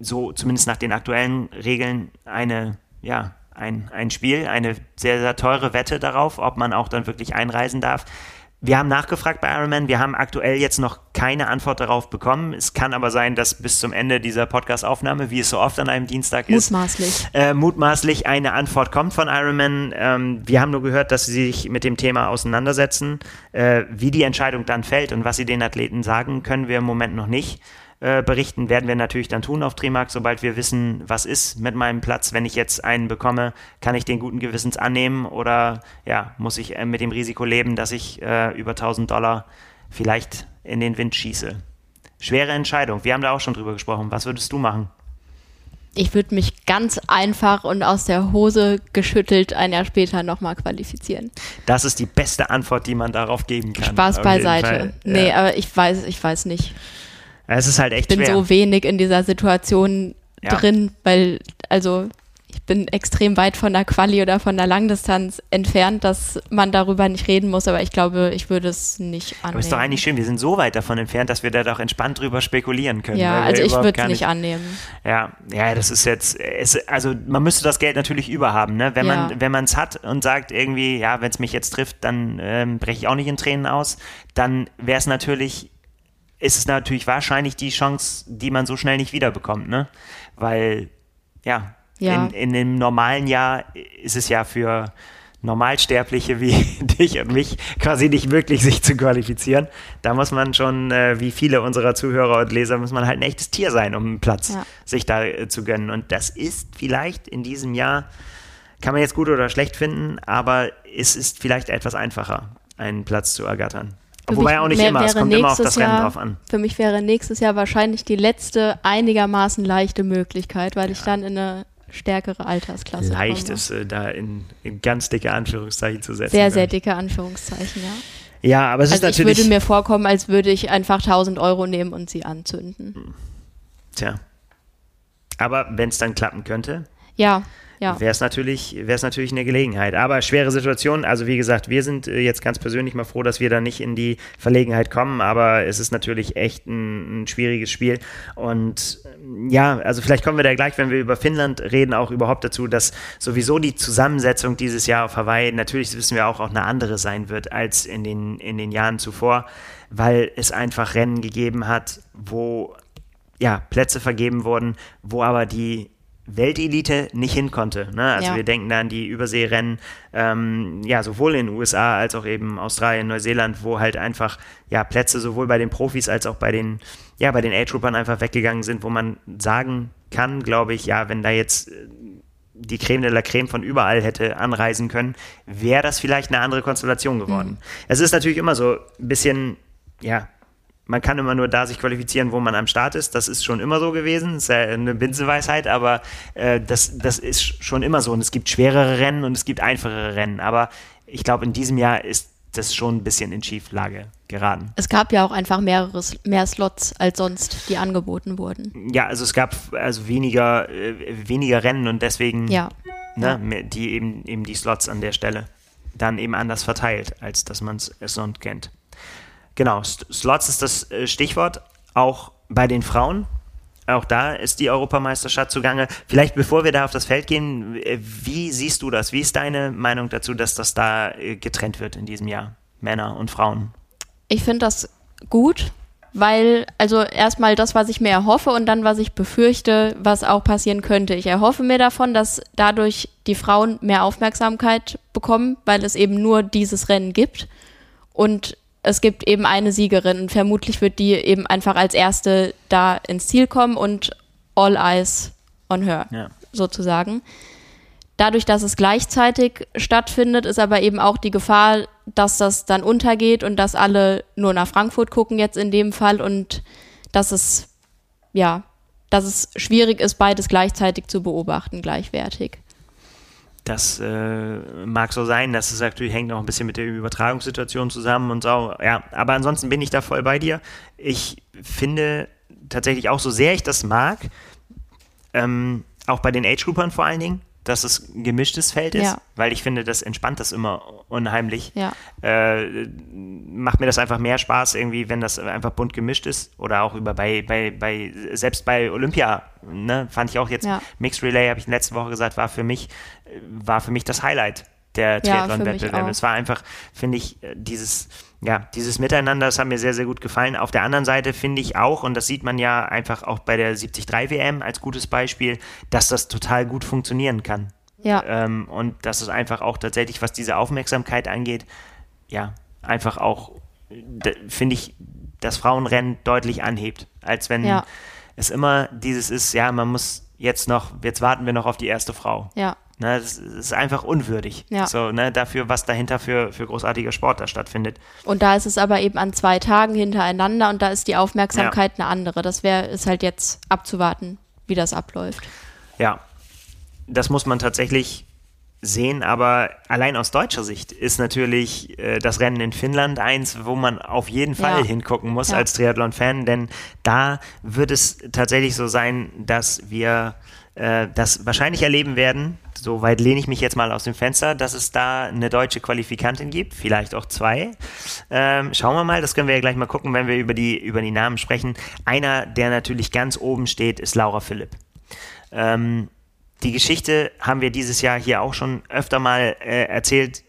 Speaker 1: so, zumindest nach den aktuellen Regeln, eine, ja, ein, ein Spiel, eine sehr, sehr teure Wette darauf, ob man auch dann wirklich einreisen darf. Wir haben nachgefragt bei Ironman. Wir haben aktuell jetzt noch keine Antwort darauf bekommen. Es kann aber sein, dass bis zum Ende dieser Podcast-Aufnahme, wie es so oft an einem Dienstag
Speaker 2: ist, mutmaßlich,
Speaker 1: äh, mutmaßlich eine Antwort kommt von Ironman. Ähm, wir haben nur gehört, dass sie sich mit dem Thema auseinandersetzen. Äh, wie die Entscheidung dann fällt und was sie den Athleten sagen, können wir im Moment noch nicht. Äh, berichten werden wir natürlich dann tun auf Trimark, sobald wir wissen, was ist mit meinem Platz. Wenn ich jetzt einen bekomme, kann ich den guten Gewissens annehmen oder ja, muss ich äh, mit dem Risiko leben, dass ich äh, über 1000 Dollar vielleicht in den Wind schieße. Schwere Entscheidung. Wir haben da auch schon drüber gesprochen. Was würdest du machen?
Speaker 2: Ich würde mich ganz einfach und aus der Hose geschüttelt ein Jahr später nochmal qualifizieren.
Speaker 1: Das ist die beste Antwort, die man darauf geben kann.
Speaker 2: Spaß beiseite. Nee, ja. aber ich weiß, ich weiß nicht.
Speaker 1: Es ist halt echt
Speaker 2: Ich bin
Speaker 1: schwer.
Speaker 2: so wenig in dieser Situation ja. drin, weil, also ich bin extrem weit von der Quali oder von der Langdistanz entfernt, dass man darüber nicht reden muss, aber ich glaube, ich würde es nicht annehmen. Aber
Speaker 1: ist doch eigentlich schön, wir sind so weit davon entfernt, dass wir da doch entspannt drüber spekulieren können.
Speaker 2: Ja, also ich würde es nicht annehmen.
Speaker 1: Ja, ja, das ist jetzt, es, also man müsste das Geld natürlich überhaben, ne? Wenn ja. man, wenn man es hat und sagt irgendwie, ja, wenn es mich jetzt trifft, dann ähm, breche ich auch nicht in Tränen aus, dann wäre es natürlich ist es natürlich wahrscheinlich die Chance, die man so schnell nicht wiederbekommt, ne? Weil, ja, ja. In, in dem normalen Jahr ist es ja für Normalsterbliche wie dich und mich quasi nicht möglich, sich zu qualifizieren. Da muss man schon, äh, wie viele unserer Zuhörer und Leser, muss man halt ein echtes Tier sein, um einen Platz ja. sich da äh, zu gönnen. Und das ist vielleicht in diesem Jahr, kann man jetzt gut oder schlecht finden, aber es ist vielleicht etwas einfacher, einen Platz zu ergattern. Wobei auch nicht immer, es kommt immer auf das Rennen drauf an.
Speaker 2: Für mich wäre nächstes Jahr wahrscheinlich die letzte einigermaßen leichte Möglichkeit, weil ja. ich dann in eine stärkere Altersklasse
Speaker 1: Leicht komme. ist äh, da in, in, ganz dicke Anführungszeichen zu setzen.
Speaker 2: Sehr, sehr dicke Anführungszeichen, ja.
Speaker 1: Ja, aber es also ist natürlich...
Speaker 2: ich würde mir vorkommen, als würde ich einfach 1000 Euro nehmen und sie anzünden. Hm.
Speaker 1: Tja. Aber wenn es dann klappen könnte...
Speaker 2: Ja, ja.
Speaker 1: wäre es natürlich, natürlich eine Gelegenheit. Aber schwere Situation. Also wie gesagt, wir sind äh, jetzt ganz persönlich mal froh, dass wir da nicht in die Verlegenheit kommen. Aber es ist natürlich echt ein, ein schwieriges Spiel. Und äh, ja, also vielleicht kommen wir da gleich, wenn wir über Finnland reden, auch überhaupt dazu, dass sowieso die Zusammensetzung dieses Jahr auf Hawaii natürlich wissen wir auch, auch eine andere sein wird als in den, in den Jahren zuvor, weil es einfach Rennen gegeben hat, wo ja, Plätze vergeben wurden, wo aber die Weltelite nicht hin konnte. Ne? Also
Speaker 2: Ja.
Speaker 1: wir denken da an die Überseerennen, ähm, ja, sowohl in den USA als auch eben Australien, Neuseeland, wo halt einfach ja Plätze sowohl bei den Profis als auch bei den, ja, bei den A-Troopern einfach weggegangen sind, wo man sagen kann, glaube ich, ja, wenn da jetzt äh, die Creme de la Creme von überall hätte anreisen können, wäre das vielleicht eine andere Konstellation geworden. Es ist natürlich immer so ein bisschen, ja, man kann immer nur da sich qualifizieren, wo man am Start ist. Das ist schon immer so gewesen. Das ist ja eine Binsenweisheit, aber äh, das, das ist schon immer so. Und es gibt schwerere Rennen und es gibt einfachere Rennen. Aber ich glaube, in diesem Jahr ist das schon ein bisschen in Schieflage geraten.
Speaker 2: Es gab ja auch einfach mehrere, mehr Slots als sonst, die angeboten wurden.
Speaker 1: Ja, also es gab also weniger, äh, weniger Rennen und deswegen
Speaker 2: Ja.
Speaker 1: ne,
Speaker 2: Ja.
Speaker 1: die eben, eben die Slots an der Stelle dann eben anders verteilt, als dass man es sonst kennt. Genau, Slots ist das äh, Stichwort, auch bei den Frauen. Auch da ist die Europameisterschaft zugange. Vielleicht bevor wir da auf das Feld gehen, äh, wie siehst du das? Wie ist deine Meinung dazu, dass das da äh, getrennt wird in diesem Jahr? Männer und Frauen.
Speaker 2: Ich finde das gut, weil, also erstmal das, was ich mir erhoffe und dann, was ich befürchte, was auch passieren könnte. Ich erhoffe mir davon, dass dadurch die Frauen mehr Aufmerksamkeit bekommen, weil es eben nur dieses Rennen gibt. Und es gibt eben eine Siegerin und vermutlich wird die eben einfach als erste da ins Ziel kommen und all eyes on her,
Speaker 1: Ja.
Speaker 2: sozusagen. Dadurch, dass es gleichzeitig stattfindet, ist aber eben auch die Gefahr, dass das dann untergeht und dass alle nur nach Frankfurt gucken jetzt in dem Fall und dass es, ja, dass es schwierig ist, beides gleichzeitig zu beobachten, gleichwertig.
Speaker 1: Das äh, mag so sein, das ist natürlich hängt auch ein bisschen mit der Übertragungssituation zusammen und so. Ja, aber ansonsten bin ich da voll bei dir. Ich finde tatsächlich auch, so sehr ich das mag, ähm, auch bei den Age-Groupern vor allen Dingen, dass es ein gemischtes Feld ist,
Speaker 2: Ja.
Speaker 1: weil ich finde, das entspannt das immer unheimlich.
Speaker 2: Ja.
Speaker 1: Äh, macht mir das einfach mehr Spaß, irgendwie, wenn das einfach bunt gemischt ist. Oder auch über bei, bei, bei selbst bei Olympia, ne, fand ich auch jetzt
Speaker 2: Ja.
Speaker 1: Mixed Relay, habe ich in letzter Woche gesagt, war für mich, äh, war für mich das Highlight der
Speaker 2: Ja,
Speaker 1: Triathlon-Wettbewerbe.
Speaker 2: auch.
Speaker 1: es war einfach, finde ich, äh, dieses, ja, dieses Miteinander, das hat mir sehr, sehr gut gefallen. Auf der anderen Seite finde ich auch, und das sieht man ja einfach auch bei der 73 WM als gutes Beispiel, dass das total gut funktionieren kann.
Speaker 2: Ja,
Speaker 1: Ähm, und dass es einfach auch tatsächlich, was diese Aufmerksamkeit angeht, ja, einfach auch, d- finde ich, das Frauenrennen deutlich anhebt, als wenn
Speaker 2: Ja.
Speaker 1: es immer dieses ist, ja, man muss jetzt noch, jetzt warten wir noch auf die erste Frau.
Speaker 2: ja,
Speaker 1: Ne, das ist einfach unwürdig.
Speaker 2: Ja.
Speaker 1: So, ne, dafür, was dahinter für, für großartiger Sport da stattfindet.
Speaker 2: Und da ist es aber eben an zwei Tagen hintereinander und da ist die Aufmerksamkeit eine andere. Das wäre ist halt jetzt abzuwarten, wie das abläuft.
Speaker 1: Ja, das muss man tatsächlich sehen, aber allein aus deutscher Sicht ist natürlich äh, das Rennen in Finnland eins, wo man auf jeden Fall
Speaker 2: Ja.
Speaker 1: hingucken muss
Speaker 2: Ja.
Speaker 1: als Triathlon-Fan, denn da wird es tatsächlich so sein, dass wir äh, das wahrscheinlich erleben werden, so weit lehne ich mich jetzt mal aus dem Fenster, dass es da eine deutsche Qualifikantin gibt, vielleicht auch zwei. Ähm, schauen wir mal, das können wir ja gleich mal gucken, wenn wir über die, über die Namen sprechen. Einer, der natürlich ganz oben steht, ist Laura Philipp. Ähm, die Geschichte haben wir dieses Jahr hier auch schon öfter mal äh, erzählt.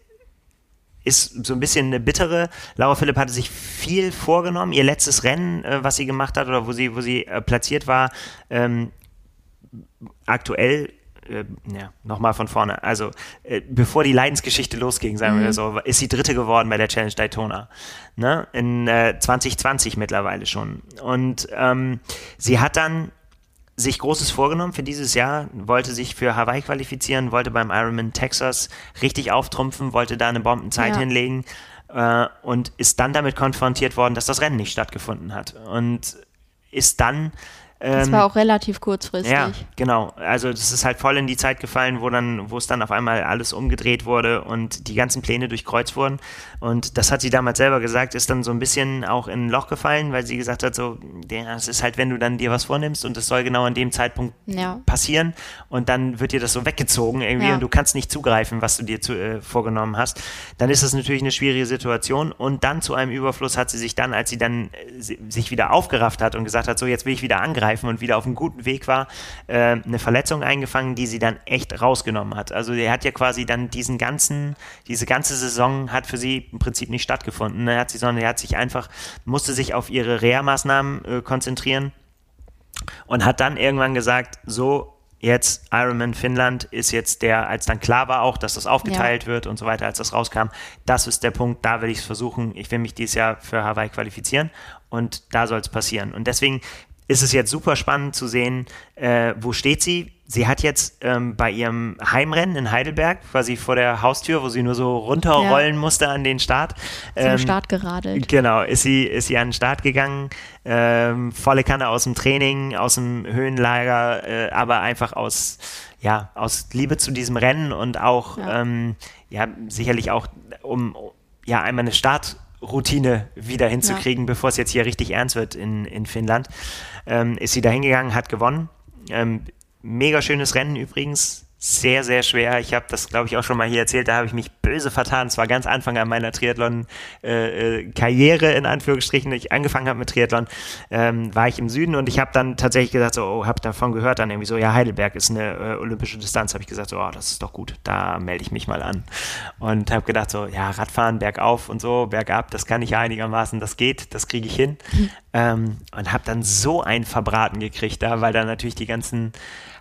Speaker 1: Ist so ein bisschen eine bittere. Laura Philipp hatte sich viel vorgenommen. Ihr letztes Rennen, äh, was sie gemacht hat oder wo sie, wo sie äh, platziert war, ähm, aktuell, äh, ja, nochmal von vorne. Also, äh, bevor die Leidensgeschichte losging, sagen wir so, ist sie Dritte geworden bei der Challenge Daytona. Ne? In äh, 2020 mittlerweile schon. Und ähm, sie hat dann sich Großes vorgenommen für dieses Jahr, wollte sich für Hawaii qualifizieren, wollte beim Ironman Texas richtig auftrumpfen, wollte da eine Bombenzeit
Speaker 2: Ja.
Speaker 1: hinlegen äh, und ist dann damit konfrontiert worden, dass das Rennen nicht stattgefunden hat. Und ist dann
Speaker 2: Das
Speaker 1: ähm,
Speaker 2: war auch relativ kurzfristig.
Speaker 1: ja, genau. Also das ist halt voll in die Zeit gefallen, wo dann, wo es dann auf einmal alles umgedreht wurde und die ganzen Pläne durchkreuzt wurden. Und das hat sie damals selber gesagt, ist dann so ein bisschen auch in ein Loch gefallen, weil sie gesagt hat, so, ja, es ist halt, wenn du dann dir was vornimmst und es soll genau an dem Zeitpunkt
Speaker 2: Ja.
Speaker 1: passieren und dann wird dir das so weggezogen irgendwie
Speaker 2: Ja.
Speaker 1: und du kannst nicht zugreifen, was du dir zu, äh, vorgenommen hast, dann ist das natürlich eine schwierige Situation und dann zu einem Überfluss hat sie sich dann, als sie dann äh, si- sich wieder aufgerafft hat und gesagt hat, so jetzt will ich wieder angreifen und wieder auf einem guten Weg war, äh, eine Verletzung eingefangen, die sie dann echt rausgenommen hat. Also er hat ja quasi dann diesen ganzen, diese ganze Saison hat für sie im Prinzip nicht stattgefunden. Er hat sie, sondern er hat sich einfach, musste sich auf ihre Reha-Maßnahmen äh, konzentrieren und hat dann irgendwann gesagt, so, jetzt Ironman Finnland ist jetzt der, als dann klar war auch, dass das aufgeteilt ja. wird und so weiter, als das rauskam, das ist der Punkt, da will ich es versuchen. Ich will mich dieses Jahr für Hawaii qualifizieren und da soll es passieren. Und deswegen ist es jetzt super spannend zu sehen, äh, wo steht sie. Sie hat jetzt ähm, bei ihrem Heimrennen in Heidelberg, quasi vor der Haustür, wo sie nur so runterrollen ja. musste an den Start.
Speaker 2: Ähm, Zum Start geradelt.
Speaker 1: Genau, ist sie, ist sie an den Start gegangen. Ähm, volle Kanne aus dem Training, aus dem Höhenlager, äh, aber einfach aus, ja, aus Liebe zu diesem Rennen und auch, ja, ähm, ja sicherlich auch um, ja, einmal eine Start- Routine wieder hinzukriegen, ja. bevor es jetzt hier richtig ernst wird in, in Finnland. Ähm, ist sie da hingegangen, hat gewonnen. Ähm, mega schönes Rennen übrigens sehr, sehr schwer. Ich habe das, glaube ich, auch schon mal hier erzählt. Da habe ich mich böse vertan. Es war ganz Anfang an meiner Triathlon-Karriere, äh, in Anführungsstrichen. Ich angefangen habe mit Triathlon, ähm, war ich im Süden und ich habe dann tatsächlich gesagt, so, oh, habe davon gehört, dann irgendwie so, ja, Heidelberg ist eine äh, olympische Distanz. Habe ich gesagt, so, oh, das ist doch gut, da melde ich mich mal an. Und habe gedacht, so, ja, Radfahren, bergauf und so, bergab, das kann ich ja einigermaßen, das geht, das kriege ich hin. Mhm. Ähm, und habe dann so ein Verbraten gekriegt da, weil da natürlich die ganzen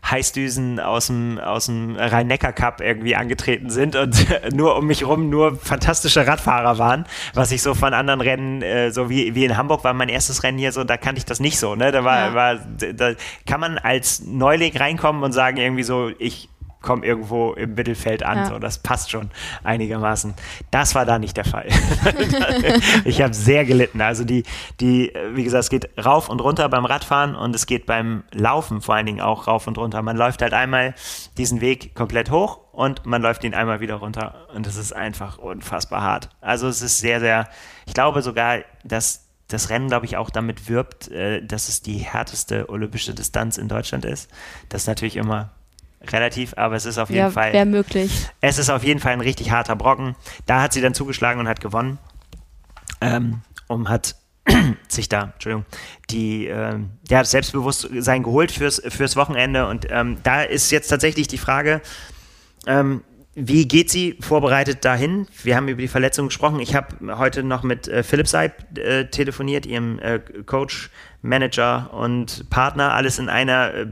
Speaker 1: Heißdüsen aus dem, aus dem Rhein-Neckar-Cup irgendwie angetreten sind und nur um mich rum nur fantastische Radfahrer waren, was ich so von anderen Rennen, äh, so wie, wie in Hamburg war mein erstes Rennen hier so, da kannte ich das nicht so, ne? Da war, ja. war da kann man als Neuling reinkommen und sagen irgendwie so, ich komme irgendwo im Mittelfeld an. Ja. So, das passt schon einigermaßen. Das war da nicht der Fall. ich habe sehr gelitten. Also die, die, wie gesagt, es geht rauf und runter beim Radfahren und es geht beim Laufen vor allen Dingen auch rauf und runter. Man läuft halt einmal diesen Weg komplett hoch und man läuft ihn einmal wieder runter und es ist einfach unfassbar hart. Also es ist sehr, sehr, ich glaube sogar, dass das Rennen, glaube ich, auch damit wirbt, äh, dass es die härteste olympische Distanz in Deutschland ist. Das ist natürlich immer relativ, aber es ist auf jeden ja, Fall.
Speaker 2: Wäre möglich.
Speaker 1: Es ist auf jeden Fall ein richtig harter Brocken. Da hat sie dann zugeschlagen und hat gewonnen. Ähm, und hat sich da, Entschuldigung, die, äh, ja, das Selbstbewusstsein geholt fürs, fürs Wochenende. Und ähm, da ist jetzt tatsächlich die Frage, ähm, wie geht sie vorbereitet dahin? Wir haben über die Verletzung gesprochen. Ich habe heute noch mit äh, Philipp Seib äh, telefoniert, ihrem äh, Coach, Manager und Partner, alles in einer äh,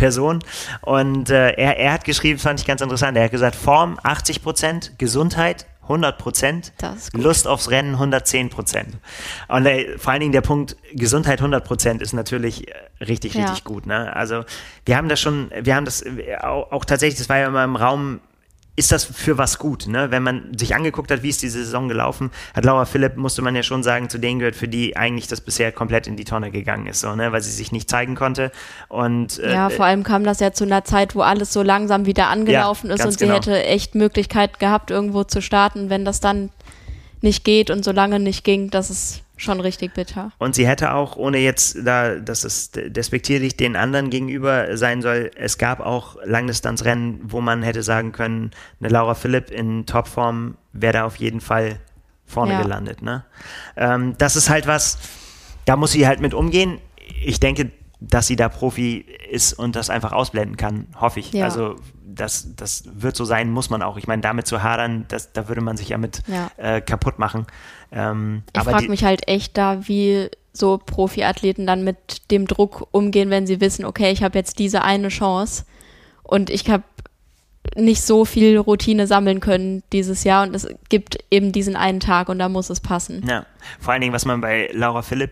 Speaker 1: Person. Und äh, er, er hat geschrieben, fand ich ganz interessant, er hat gesagt, Form 80 Prozent, Gesundheit 100 Prozent, Lust aufs Rennen 110 Prozent. Und äh, vor allen Dingen der Punkt Gesundheit 100 Prozent ist natürlich äh, richtig, richtig ja. gut. Ne? Also wir haben das schon, wir haben das äh, auch, auch tatsächlich, das war ja immer im Raum ist das für was gut. Ne? Wenn man sich angeguckt hat, wie ist diese Saison gelaufen, hat Laura Philipp, musste man ja schon sagen, zu denen gehört, für die eigentlich das bisher komplett in die Tonne gegangen ist, so, ne? weil sie sich nicht zeigen konnte. Und,
Speaker 2: äh, ja, vor allem kam das ja zu einer Zeit, wo alles so langsam wieder angelaufen ja, ist und sie genau. hätte echt Möglichkeit gehabt, irgendwo zu starten, wenn das dann nicht geht und so lange nicht ging, dass es schon richtig bitter.
Speaker 1: Und sie hätte auch, ohne jetzt da, dass es despektierlich den anderen gegenüber sein soll, es gab auch Langdistanzrennen, wo man hätte sagen können, eine Laura Philipp in Topform wäre da auf jeden Fall vorne ja. gelandet. Ne? Ähm, das ist halt was, da muss sie halt mit umgehen. Ich denke, dass sie da Profi ist und das einfach ausblenden kann, hoffe ich. Ja. Also das, das wird so sein, muss man auch. Ich meine, damit zu hadern, das, da würde man sich ja mit ja. Äh, kaputt machen.
Speaker 2: Ähm, ich frage mich halt echt da, wie so Profiathleten dann mit dem Druck umgehen, wenn sie wissen, okay, ich habe jetzt diese eine Chance und ich habe nicht so viel Routine sammeln können dieses Jahr und es gibt eben diesen einen Tag und da muss es passen.
Speaker 1: Ja, vor allen Dingen, was man bei Laura Philipp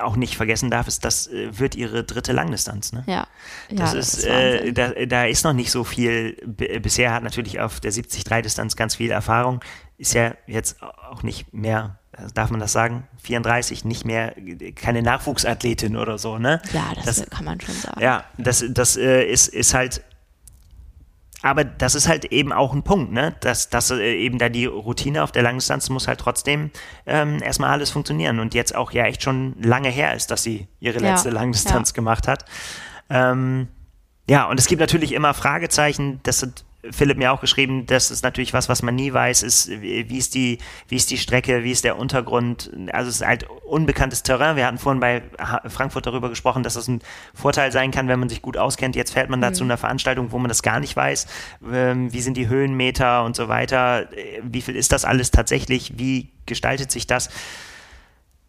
Speaker 1: auch nicht vergessen darf, ist, das äh, wird ihre dritte Langdistanz. Ne?
Speaker 2: Ja.
Speaker 1: Das ja, ist, das ist äh, da, da ist noch nicht so viel. bisher hat natürlich auf der 70-3-Distanz ganz viel Erfahrung. Ist ja jetzt auch nicht mehr, darf man das sagen? 34, nicht mehr, keine Nachwuchsathletin oder so, ne?
Speaker 2: Ja, das, das kann man schon sagen.
Speaker 1: Ja, das, das äh, ist, ist halt aber das ist halt eben auch ein Punkt, ne? Dass, dass äh, eben da die Routine auf der Langdistanz muss halt trotzdem ähm, erstmal alles funktionieren. Und jetzt auch ja echt schon lange her ist, dass sie ihre letzte ja, Langdistanz ja. gemacht hat. Ähm, ja, und es gibt natürlich immer Fragezeichen. Das sind Philipp mir auch geschrieben, das ist natürlich was, was man nie weiß, ist, wie ist die, wie ist die Strecke, wie ist der Untergrund. Also es ist halt unbekanntes Terrain. Wir hatten vorhin bei Frankfurt darüber gesprochen, dass das ein Vorteil sein kann, wenn man sich gut auskennt. Jetzt fährt man da mhm. zu einer Veranstaltung, wo man das gar nicht weiß. Ähm, wie sind die Höhenmeter und so weiter? Wie viel ist das alles tatsächlich? Wie gestaltet sich das?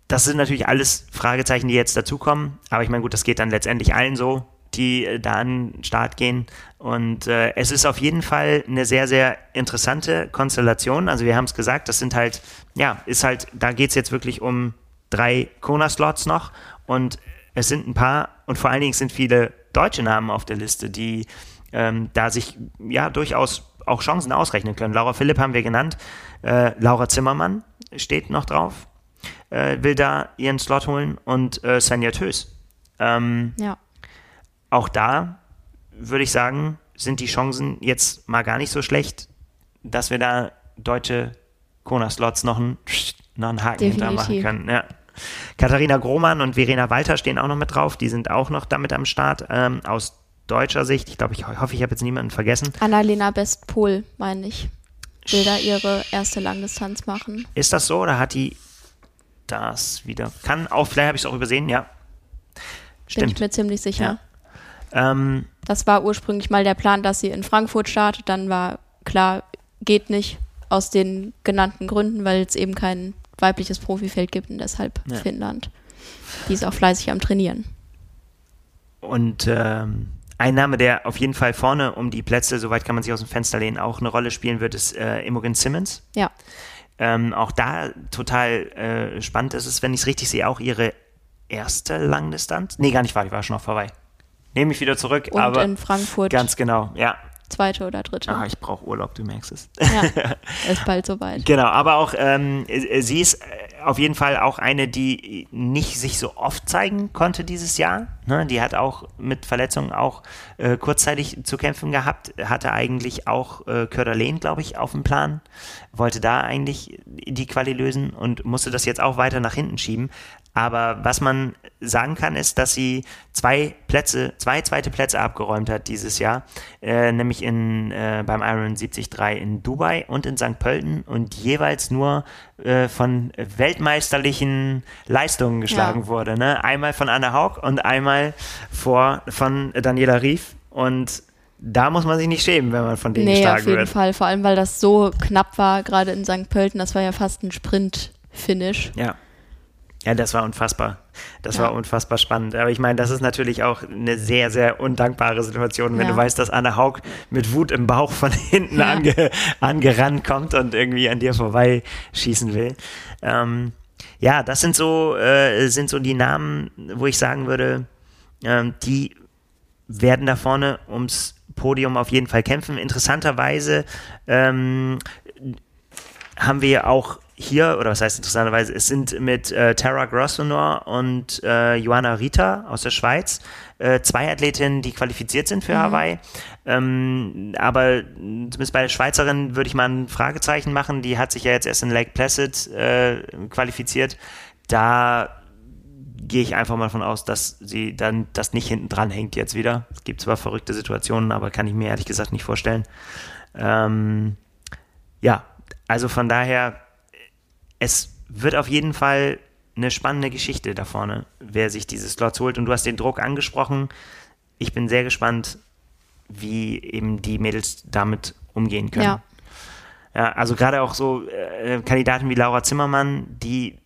Speaker 1: Das sind natürlich alles Fragezeichen, die jetzt dazukommen. Aber ich meine, gut, das geht dann letztendlich allen so die äh, da an den Start gehen. Und äh, es ist auf jeden Fall eine sehr, sehr interessante Konstellation. Also wir haben es gesagt, das sind halt, ja, ist halt, da geht es jetzt wirklich um drei Kona-Slots noch und es sind ein paar und vor allen Dingen sind viele deutsche Namen auf der Liste, die ähm, da sich ja durchaus auch Chancen ausrechnen können. Laura Philipp haben wir genannt, äh, Laura Zimmermann steht noch drauf, äh, will da ihren Slot holen und äh, Svenja Tös. Ähm,
Speaker 2: Ja.
Speaker 1: Auch da würde ich sagen, sind die Chancen jetzt mal gar nicht so schlecht, dass wir da deutsche Kona-Slots noch einen, noch einen Haken
Speaker 2: Definitiv.
Speaker 1: hintermachen können. Ja. Katharina Grohmann und Verena Walter stehen auch noch mit drauf. Die sind auch noch damit am Start. Ähm, aus deutscher Sicht, ich glaube, ich hoffe, ich habe jetzt niemanden vergessen.
Speaker 2: Annalena Bestpol, meine ich, will da ihre erste Langdistanz machen.
Speaker 1: Ist das so oder hat die das wieder? Kann auch, vielleicht habe ich es auch übersehen, ja.
Speaker 2: Bin ich
Speaker 1: Stimmt.
Speaker 2: mir ziemlich sicher.
Speaker 1: Ähm,
Speaker 2: Das war ursprünglich mal der Plan, dass sie in Frankfurt startet. Dann war klar, geht nicht aus den genannten Gründen, weil es eben kein weibliches Profifeld gibt und deshalb
Speaker 1: Ja.
Speaker 2: Finnland. Die ist auch fleißig am Trainieren.
Speaker 1: Und ähm, ein Name, der auf jeden Fall vorne um die Plätze, soweit kann man sich aus dem Fenster lehnen, auch eine Rolle spielen wird, ist äh, Imogen Simmons.
Speaker 2: Ja,
Speaker 1: Ähm, auch da total äh, spannend ist es, wenn ich es richtig sehe, auch ihre erste Langdistanz. Nee, gar nicht wahr, die war schon noch vorbei. Nehme ich wieder zurück,
Speaker 2: und
Speaker 1: aber
Speaker 2: in Frankfurt
Speaker 1: ganz genau, ja.
Speaker 2: zweite oder dritte.
Speaker 1: Ah, ich brauche Urlaub, du merkst es.
Speaker 2: Ja, ist bald soweit.
Speaker 1: Genau, aber auch ähm, äh, sie ist äh, auf jeden Fall auch eine, die nicht sich so oft zeigen konnte dieses Jahr. Ne? Die hat auch mit Verletzungen auch äh, kurzzeitig zu kämpfen gehabt, hatte eigentlich auch äh, Körderlehn, glaube ich, auf dem Plan, wollte da eigentlich die Quali lösen und musste das jetzt auch weiter nach hinten schieben. Aber was man sagen kann, ist, dass sie zwei Plätze, zwei zweite Plätze abgeräumt hat dieses Jahr, äh, nämlich in, äh, beim Iron 73 in Dubai und in St. Pölten und jeweils nur äh, von weltmeisterlichen Leistungen geschlagen
Speaker 2: Ja.
Speaker 1: wurde. Ne? Einmal von Anna Haug und einmal vor, von Daniela Rief und da muss man sich nicht schämen, wenn man von denen
Speaker 2: Nee, auf
Speaker 1: geschlagen
Speaker 2: jeden
Speaker 1: wird.
Speaker 2: Fall. Vor allem, weil das so knapp war, gerade in St. Pölten. Das war ja fast ein Sprint-Finish.
Speaker 1: Ja. Ja, das war unfassbar. Das
Speaker 2: Ja.
Speaker 1: war unfassbar spannend. Aber ich meine, das ist natürlich auch eine sehr, sehr undankbare Situation, wenn
Speaker 2: Ja.
Speaker 1: du weißt, dass Anne Haug mit Wut im Bauch von hinten
Speaker 2: Ja.
Speaker 1: ange, angerannt kommt und irgendwie an dir vorbeischießen will. Ähm, ja, das sind so, äh, sind so die Namen, wo ich sagen würde, ähm, die werden da vorne ums Podium auf jeden Fall kämpfen. Interessanterweise ähm, haben wir auch hier, oder was heißt interessanterweise, es sind mit äh, Tara Grosvenor und äh, Joanna Rita aus der Schweiz äh, zwei Athletinnen, die qualifiziert sind für Hawaii. Ähm, aber zumindest bei der Schweizerin würde ich mal ein Fragezeichen machen. Die hat sich ja jetzt erst in Lake Placid äh, qualifiziert. Da gehe ich einfach mal davon aus, dass sie dann das nicht hinten dran hängt jetzt wieder. Es gibt zwar verrückte Situationen, aber kann ich mir ehrlich gesagt nicht vorstellen. Ähm, ja, also von daher, es wird auf jeden Fall eine spannende Geschichte da vorne, wer sich diese Slots holt. Und du hast den Druck angesprochen. Ich bin sehr gespannt, wie eben die Mädels damit umgehen können.
Speaker 2: Ja.
Speaker 1: Ja, also gerade auch so äh, Kandidaten wie Laura Zimmermann, die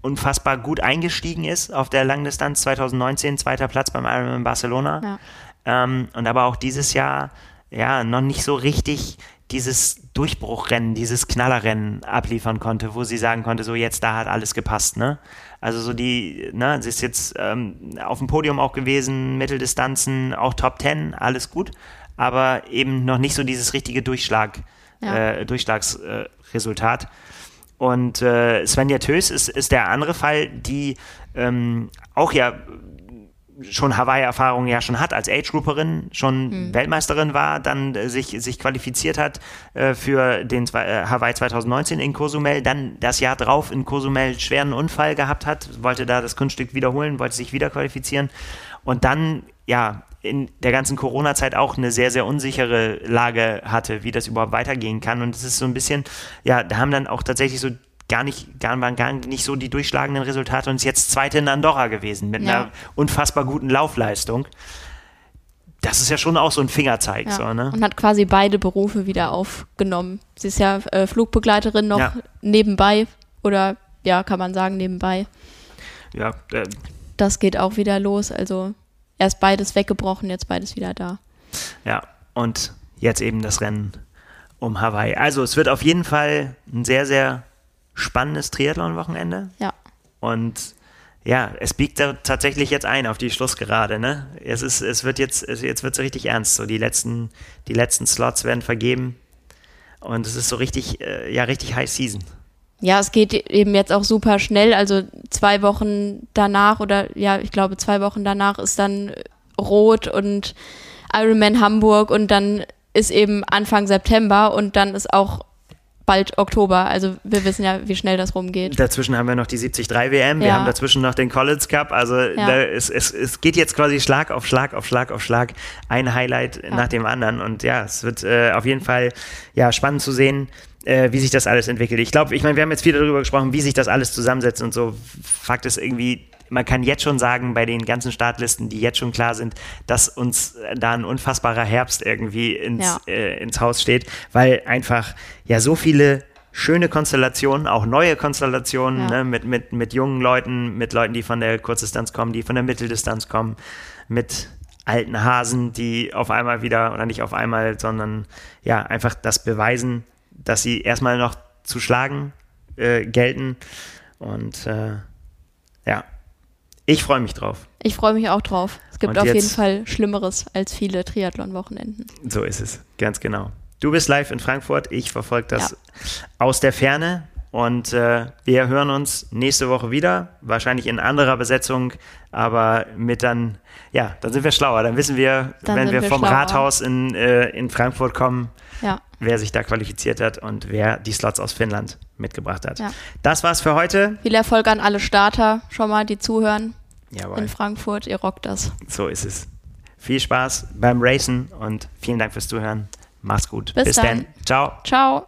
Speaker 1: unfassbar gut eingestiegen ist auf der Langdistanz 2019, zweiter Platz beim Ironman Barcelona.
Speaker 2: Ja.
Speaker 1: Ähm, und aber auch dieses Jahr ja noch nicht so richtig dieses Durchbruchrennen, dieses Knallerrennen abliefern konnte, wo sie sagen konnte, so jetzt da hat alles gepasst, ne? Also so die, ne, sie ist jetzt ähm, auf dem Podium auch gewesen, Mitteldistanzen, auch Top Ten, alles gut, aber eben noch nicht so dieses richtige Durchschlag,
Speaker 2: Ja.
Speaker 1: äh, Durchschlagsresultat. Äh. Und äh, Svenja Tös ist, ist der andere Fall, die ähm, auch ja schon Hawaii-Erfahrung ja schon hat, als Age-Grouperin, schon Weltmeisterin war, dann äh, sich, sich qualifiziert hat äh, für den äh, Hawaii 2019 in Cozumel, dann das Jahr drauf in Cozumel schweren Unfall gehabt hat, wollte da das Kunststück wiederholen, wollte sich wieder qualifizieren und dann, ja, in der ganzen Corona-Zeit auch eine sehr, sehr unsichere Lage hatte, wie das überhaupt weitergehen kann. Und es ist so ein bisschen, ja, da haben dann auch tatsächlich so gar nicht, gar, waren gar nicht so die durchschlagenden Resultate und ist jetzt Zweite in Andorra gewesen mit
Speaker 2: Ja.
Speaker 1: einer unfassbar guten Laufleistung. Das ist ja schon auch so ein Fingerzeig,
Speaker 2: Ja.
Speaker 1: so, ne?
Speaker 2: Und hat quasi beide Berufe wieder aufgenommen. Sie ist ja äh, Flugbegleiterin noch
Speaker 1: Ja.
Speaker 2: nebenbei oder ja, kann man sagen nebenbei.
Speaker 1: Ja, äh,
Speaker 2: Das geht auch wieder los. Also erst beides weggebrochen, jetzt beides wieder da.
Speaker 1: Ja, und jetzt eben das Rennen um Hawaii. Also es wird auf jeden Fall ein sehr, sehr spannendes Triathlon-Wochenende.
Speaker 2: Ja.
Speaker 1: Und ja, es biegt da tatsächlich jetzt ein auf die Schlussgerade, ne? Es ist, es wird jetzt, es, jetzt wird es richtig ernst. So die letzten, die letzten Slots werden vergeben. Und es ist so richtig, äh, ja, richtig High Season.
Speaker 2: Ja, es geht eben jetzt auch super schnell. Also zwei Wochen danach oder ja, ich glaube zwei Wochen danach ist dann Rot und Ironman Hamburg und dann ist eben Anfang September und dann ist auch bald Oktober. Also wir wissen ja, wie schnell das rumgeht.
Speaker 1: Dazwischen haben wir noch die 73 WM, wir
Speaker 2: Ja.
Speaker 1: haben dazwischen noch den College Cup. Also
Speaker 2: Ja.
Speaker 1: da ist, es, es geht jetzt quasi Schlag auf Schlag auf Schlag auf Schlag, ein Highlight nach dem anderen. Und ja, es wird äh, auf jeden Fall ja, spannend zu sehen, äh, wie sich das alles entwickelt. Ich glaube, ich meine, wir haben jetzt viel darüber gesprochen, wie sich das alles zusammensetzt und so. Fakt ist irgendwie, man kann jetzt schon sagen, bei den ganzen Startlisten, die jetzt schon klar sind, dass uns äh, da ein unfassbarer Herbst irgendwie ins,
Speaker 2: Ja.
Speaker 1: äh, ins Haus steht, weil einfach ja so viele schöne Konstellationen, auch neue Konstellationen
Speaker 2: Ja.
Speaker 1: ne, mit, mit, mit jungen Leuten, mit Leuten, die von der Kurzdistanz kommen, die von der Mitteldistanz kommen, mit alten Hasen, die auf einmal wieder, oder nicht auf einmal, sondern ja, einfach das beweisen, dass sie erstmal noch zu schlagen äh, gelten. Und äh, ja, ich freue mich drauf.
Speaker 2: Ich freue mich auch drauf. Es gibt
Speaker 1: Und
Speaker 2: auf jeden Fall Schlimmeres als viele Triathlon-Wochenenden.
Speaker 1: So ist es, ganz genau. Du bist live in Frankfurt, ich verfolge das aus der Ferne und äh, wir hören uns nächste Woche wieder, wahrscheinlich in anderer Besetzung, aber mit dann, ja, dann sind wir schlauer, dann wissen wir,
Speaker 2: Dann
Speaker 1: wenn wir
Speaker 2: wir
Speaker 1: vom
Speaker 2: schlauer.
Speaker 1: Rathaus in, äh, in Frankfurt kommen,
Speaker 2: Ja,
Speaker 1: wer sich da qualifiziert hat und wer die Slots aus Finnland mitgebracht hat.
Speaker 2: Ja.
Speaker 1: Das war's für heute.
Speaker 2: viel Erfolg an alle Starter, schon mal, die zuhören
Speaker 1: Jawohl,
Speaker 2: in Frankfurt. Ihr rockt das.
Speaker 1: so ist es. Viel Spaß beim Racen und vielen Dank fürs Zuhören. Mach's gut.
Speaker 2: Bis
Speaker 1: dann.
Speaker 2: dann.
Speaker 1: Ciao.
Speaker 2: Ciao.